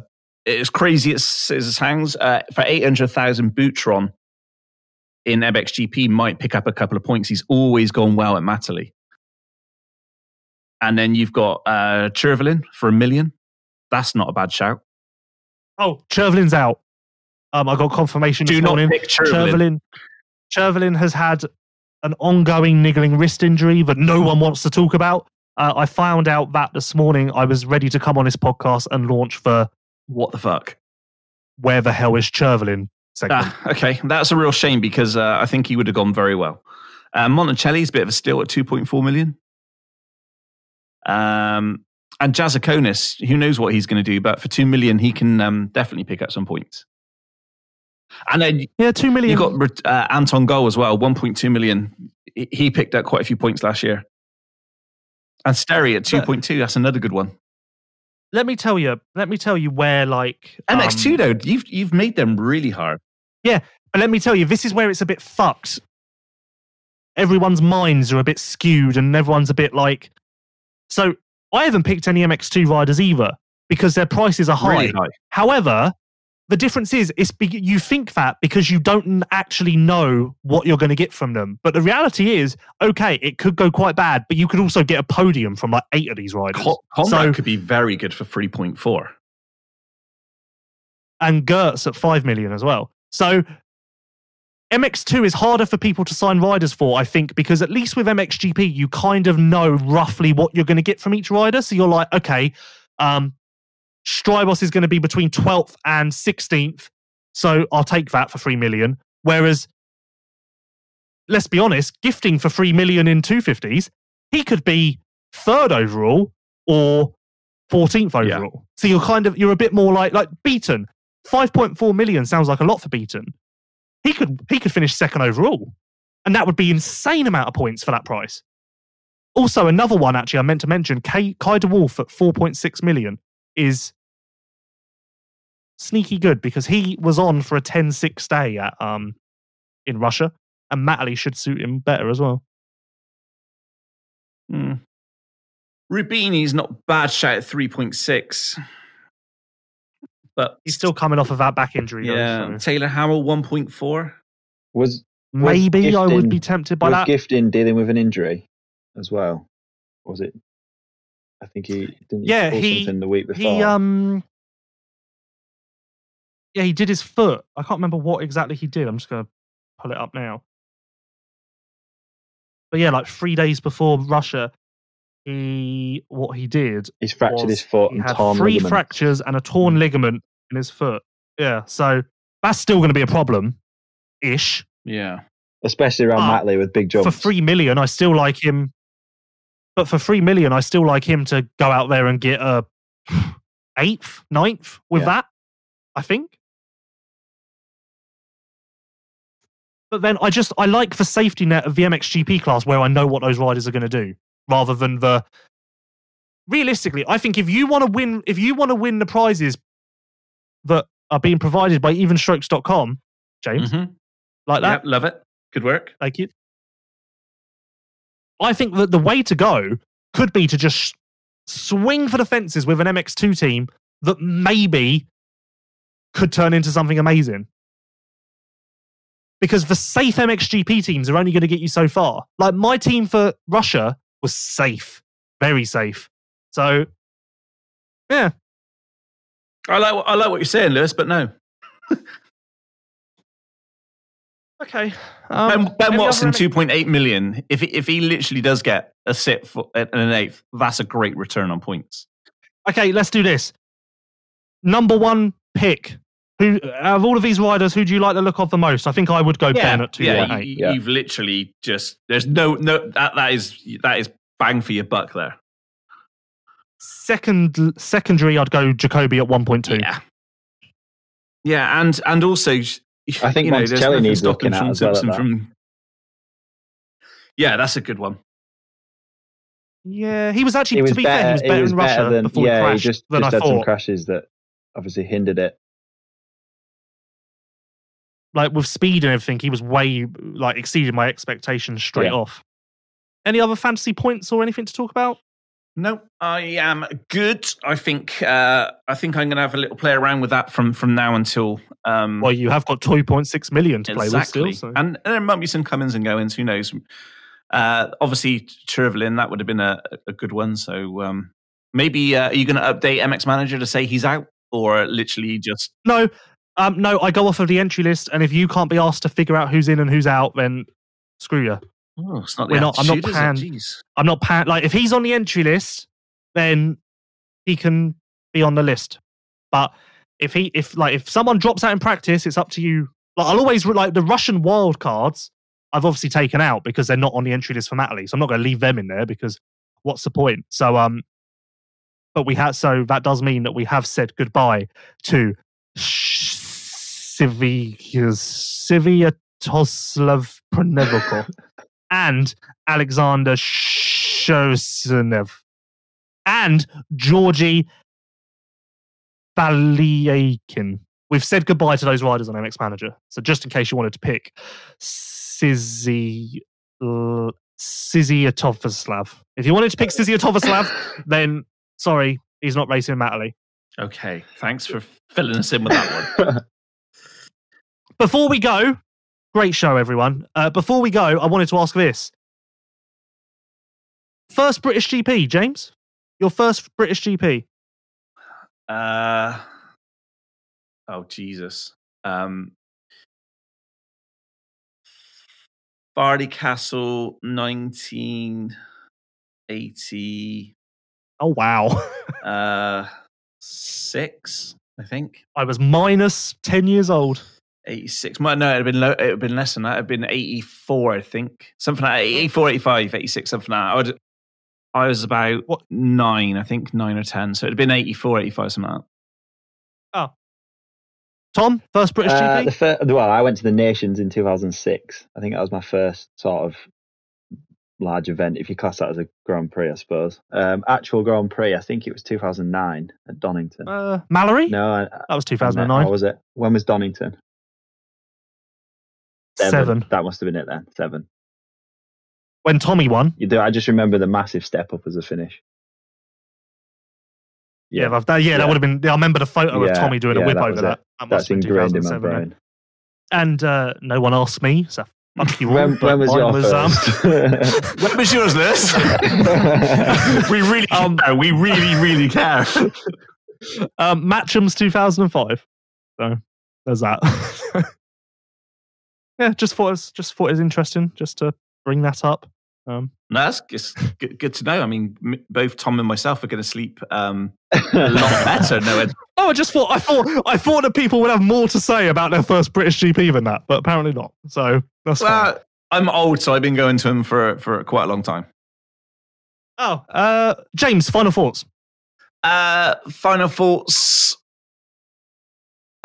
it's crazy as, it sounds. Uh, for 800,000, Boutron in MXGP might pick up a couple of points. He's always gone well at Matterley. And then you've got uh, Chervelin for a million. That's not a bad shout. Oh, Chervelin's out. Um, I got confirmation Do this morning. Chervelin. Chervelin, Chervelin has had an ongoing niggling wrist injury that no one wants to talk about. Uh, I found out that this morning. I was ready to come on this podcast and launch the What the fuck? "Where the hell is Chervelin?" segment. Ah, okay, that's a real shame because uh, I think he would have gone very well. Uh, Monticelli's a bit of a steal at 2.4 million. Um, and Jasikonis, who knows what he's going to do, but for 2 million, he can um, definitely pick up some points. And then yeah, two million. you got uh, Anton Gole as well, 1.2 million. He- picked up quite a few points last year. And Sterry at 2.2, that's another good one. let me tell you. Let me tell you where like MX2, um, though, you've, you've made them really hard. Yeah, but let me tell you, this is where it's a bit fucked. Everyone's minds are a bit skewed, and everyone's a bit like. So I haven't picked any MX2 riders either because their prices are high. Really high. However, the difference is, it's be- you think that because you don't actually know what you're going to get from them. But the reality is, okay, it could go quite bad, but you could also get a podium from like eight of these riders. Co- Conrad So- could be very good for 3.4. and Geerts at 5 million as well. So MX2 is harder for people to sign riders for, I think, because at least with MXGP, you kind of know roughly what you're going to get from each rider. So you're like, okay, um, Strijbos is going to be between 12th and 16th. So I'll take that for 3 million. Whereas, let's be honest, gifting for 3 million in 250s, he could be third overall or 14th Yeah. overall. So you're kind of, you're a bit more like, like Beaton. 5.4 million sounds like a lot for Beaton. He could, he could finish second overall. And that would be insane amount of points for that price. Also, another one actually I meant to mention, Kai, Kay de Wolf at 4.6 million is sneaky good because he was on for a 10-6 stay at um in Russia, and Matterley should suit him better as well. Hmm. Rubini's not bad shot at 3.6. But He's still coming off of that back injury. though, yeah, so Taylor Harrell 1.4. Was maybe I would be tempted by was that. Gifting dealing with an injury as well? Was it? I think he didn't. Yeah, pull he- something the week before. He um yeah, he did his foot. I can't remember what exactly he did. I'm just gonna pull it up now. But yeah, like three days before Russia, he what he did He's fractured was his foot he and had torn three ligaments. fractures and a torn ligament in his foot. Yeah, so that's still going to be a problem, ish. Yeah. especially around Ah, Matterley with big jumps. For three million, I still like him. But for three million, I still like him to go out there and get a eighth, ninth with Yeah. that. I think. But then I just I like the safety net of the MXGP class where I know what those riders are going to do, rather than the. Realistically, I think if you want to win, if you want to win the prizes that are being provided by evenstrokes.com, James, Mhm. like that, Yep, love it. Good work. Thank you. I think that the way to go could be to just swing for the fences with an MX2 team that maybe could turn into something amazing. Because the safe MXGP teams are only going to get you so far. Like my team for Russia was safe, very safe. So, yeah, I like I like what you're saying, Lewis, but no. okay. Um, ben ben Watson, two point eight million. If he, if he literally does get a sit for, and an eighth, that's a great return on points. Okay, let's do this. Number one pick. Who out of all of these riders, who do you like the look of the most? I think I would go Ben at two yeah, point eight. you, You've literally just there's no no that that is that is bang for your buck there. Second, secondary, I'd go Jacobi at one point two. Yeah, yeah, and and also I think you know, there's Monticelli needs stopping looking at from as well at that. from. Yeah, that's a good one. Yeah, he was actually was to be better. fair, he was better was in Russia better than before yeah. he crashed he just, than just I had some thought. crashes that obviously hindered it. Like with speed and everything, he was way like exceeded my expectations straight Yeah. off. Any other fantasy points or anything to talk about? No, I am good. I think uh, I think I'm going to have a little play around with that from from now until. Um, Well, you have got two point six million to play with still. So. And, and there might be some comings and goings. Who knows? Uh, obviously, Chervelin, that would have been a, a good one. So um, maybe uh, are you going to update MX Manager to say he's out, or literally just No, um, no, I go off of the entry list, and if you can't be asked to figure out who's in and who's out, then screw you. Oh, it's not. We're not. I'm not attitude, is it? pan. I'm not pan. Like if he's on the entry list, then he can be on the list. But if he, if like if someone drops out in practice, it's up to you. Like I'll always like the Russian wild cards. I've obviously taken out because they're not on the entry list for Matterley, so I'm not going to leave them in there because what's the point? So um, but we have so that does mean that we have said goodbye to Sivia Sviatoslav Pronevoko and Alexander Shosenev and Georgie Balyakin. We've said goodbye to those riders on MX Manager. So just in case you wanted to pick Sizzy uh, Sizzy Atovaslav. If you wanted to pick Sizzy Atovaslav, then sorry, he's not racing Matterley. Okay, thanks for filling us in with that one. Before we go, great show, everyone. Uh, before we go, I wanted to ask this. First British GP, James? Your first British GP? Uh, oh Jesus. Um, Farleigh Castle, 1980. Oh, wow. uh, six, I think. I was minus 10 years old. 86. Well, no, it'd been low, it'd been less than that. It'd been 84, I think. Something like 84, 85, 86, something like that. I, would, I was about What? nine, I think, nine or 10. So it'd been 84, 85, something like that. Oh. Tom, first British Uh, GP? the fir- well, I went to the Nations in 2006. I think that was my first sort of large event, if you class that as a Grand Prix, I suppose. Um, actual Grand Prix, I think it was 2009 at Donington. Uh, Mallory? no, I, That was Or 2009. was it? When was Donington? Seven. That must have been it then. Seven. When Tommy won. You do. I just remember the massive step up as a finish. Yeah, that, that- yeah, that would have been. I remember the photo of Tommy doing a whip that over that. that That's ingrained in my 2007 brain. And uh, no one asked me, so fuck you. When, when was mine your um. When was yours, Liz? we really Um, care. We really, really care. um, Matcham's 2005. So there's that. Yeah, just thought it was just thought it was interesting just to bring that up. Um, No, that's just good, good to know. I mean, m- both Tom and myself are going to sleep um, a lot better. No, oh, I just thought I thought I thought that people would have more to say about their first British GP than that, but apparently not. So that's fine. I'm old, so I've been going to him for for quite a long time. Oh, uh, James, final thoughts. Uh, final thoughts.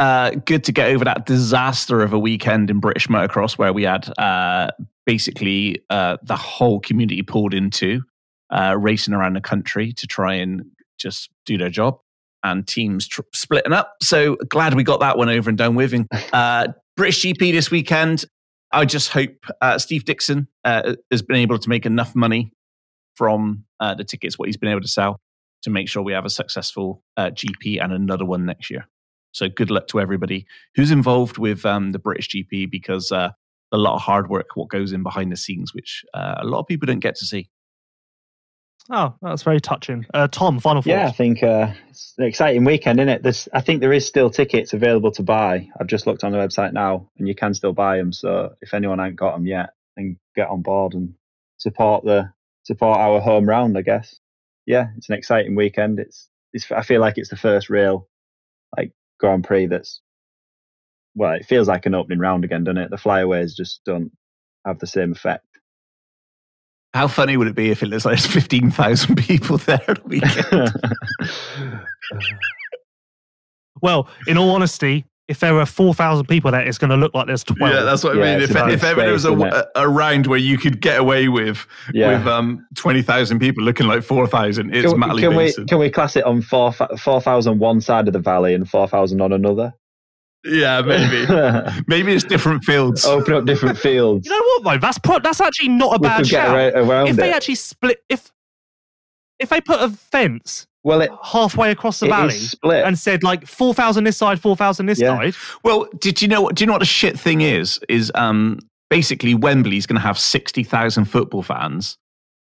Uh, good to get over that disaster of a weekend in British motocross where we had uh, basically uh, the whole community pulled into uh, racing around the country to try and just do their job and teams tr- splitting up. So glad we got that one over and done with. And, uh, British GP this weekend. I just hope uh, Steve Dixon uh, has been able to make enough money from uh, the tickets, what he's been able to sell, to make sure we have a successful uh, GP and another one next year. So good luck to everybody who's involved with um, the British GP because uh, a lot of hard work, what goes in behind the scenes, which uh, a lot of people don't get to see. Oh, that's very touching. Uh, Tom, final thoughts. Yeah, I think uh, it's an exciting weekend, isn't it? There's, I think there is still tickets available to buy. I've just looked on the website now, and you can still buy them. So if anyone ain't got them yet, then get on board and support the support our home round. I guess. Yeah, it's an exciting weekend. It's, it's I feel like it's the first real like Grand Prix that's well, it feels like an opening round again, doesn't it? The flyaways just don't have the same effect. How funny would it be if it looks like there's 15,000 people there at the weekend? Well, in all honesty, if there are 4,000 people there, it's going to look like there's 12. Yeah, that's what Yeah, I mean. it's If, if ever there was a, a, a round where you could get away with Yeah. with um, 20,000 people looking like 4,000, it's can, Matterley can we can we class it on 4,000 four one side of the valley and four thousand on another? Yeah, maybe. maybe it's different fields. Open up different fields. You know what, though? That's pro- that's actually not a we bad could get shout. around if they actually split, if if they put a fence well, it, halfway across the valley split. and said like 4,000 this side, 4,000 this Yeah. side, Well, did you know? Do you know what the shit thing is? Is um basically Wembley's going to have sixty thousand football fans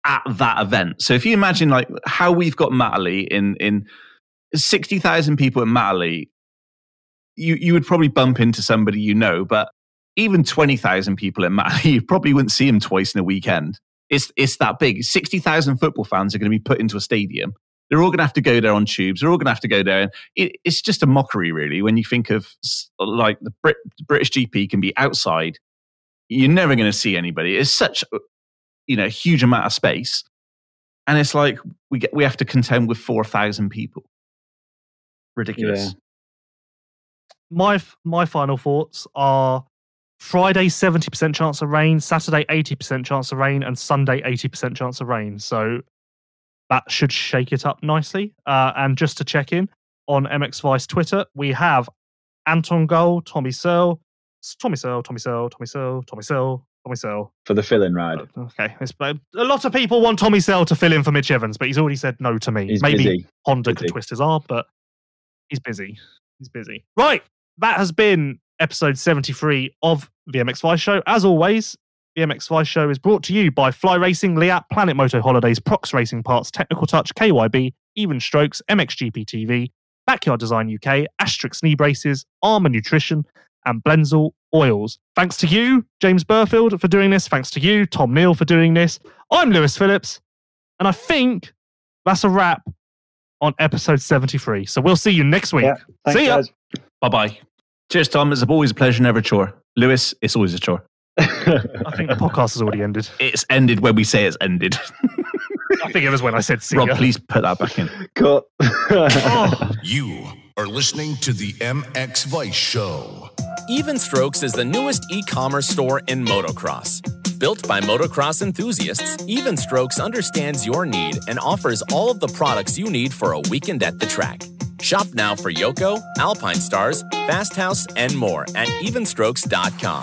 at that event. So if you imagine like how we've got Matterley in in sixty thousand people in Matterley, you you would probably bump into somebody you know, but even twenty thousand people in Matterley, you probably wouldn't see them twice in a weekend. It's it's that big. Sixty thousand football fans are going to be put into a stadium. They're all going to have to go there on tubes. They're all going to have to go there. It, it's just a mockery, really, when you think of like the, Brit, British GP can be outside. You're never going to see anybody. It's such, you know, a huge amount of space, and it's like we get we have to contend with four thousand people. Ridiculous. my my final thoughts are Friday 70% chance of rain, Saturday 80% chance of rain, and Sunday 80% chance of rain. So that should shake it up nicely. Uh, and just to check in on MX Vice Twitter, we have Anton Gole, Tommy Searle, Tommy Searle, Tommy Searle, Tommy Searle, Tommy Searle, Tommy Searle. for the fill-in ride. Okay, it's, a lot of people want Tommy Searle to fill in for Mitch Evans, but he's already said no to me. He's Maybe busy. Honda Busy. could twist his arm, but he's busy. He's busy. Right. That has been episode 73 of the MX Vice Show. As always, VMX Vice Show is brought to you by Fly Racing, Leatt, Planet Moto Holidays, Prox Racing Parts, Technical Touch, KYB, Even Strokes, MXGP TV, Backyard Design UK, Asterisk Knee Braces, Armour Nutrition, and Blendzall Oils. Thanks to you, James Burfield, for doing this. Thanks to you, Tom Neal, for doing this. I'm Lewis Phillips, and I think that's a wrap on episode 73. So we'll see you next week. Yeah, Thanks, see ya. guys. Bye bye. Cheers, Tom. It's always a pleasure, never a chore. Lewis, it's always a chore. I think the podcast has already ended. It's ended when we say it's ended. I think it was when I said see Rob, ya. please put that back in. Cut. Oh. You are listening to the MX Vice Show. Even Strokes is the newest e commerce store in motocross. Built by motocross enthusiasts, Even Strokes understands your need and offers all of the products you need for a weekend at the track. Shop now for Yoko, Alpinestars, Fast House, and more at evenstrokes.com.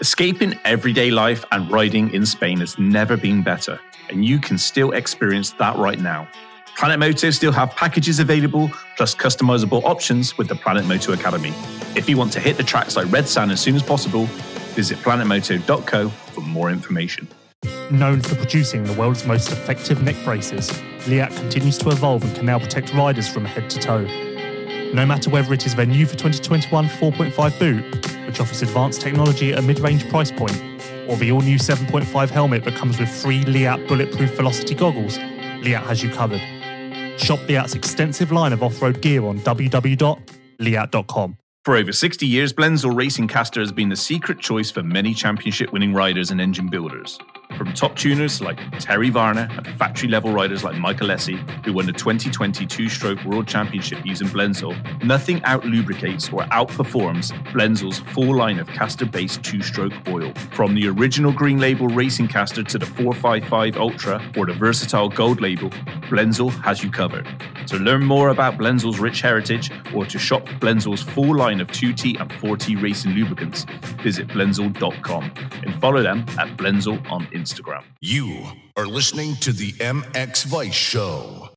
Escaping everyday life and riding in Spain has never been better, and you can still experience that right now. Planet Moto still have packages available, plus customizable options with the Planet Moto Academy. If you want to hit the tracks like Red Sand as soon as possible, visit planetmoto.co for more information. Known for producing the world's most effective neck braces, Leatt continues to evolve and can now protect riders from head to toe. No matter whether it is their new for 2021 4.5 boot, which offers advanced technology at a mid-range price point, or the all-new 7.5 helmet that comes with free Leatt bulletproof velocity goggles, Leatt has you covered. Shop Leatt's extensive line of off-road gear on www.leatt.com. For over 60 years, Blendzall Racing Castor has been the secret choice for many championship winning riders and engine builders. From top tuners like Terry Varner and factory level riders like Michael Essie, who won the 2020 two stroke World Championship using Blendzall, nothing out lubricates or outperforms Blendzall's full line of castor based two stroke oil. From the original green label racing castor to the 455 Ultra or the versatile gold label, Blendzall has you covered. To learn more about Blendzall's rich heritage or to shop Blendzall's full line of 2T and 4T racing lubricants, visit blendzall.com and follow them at Blendzall on Instagram. You are listening to the MX Vice Show.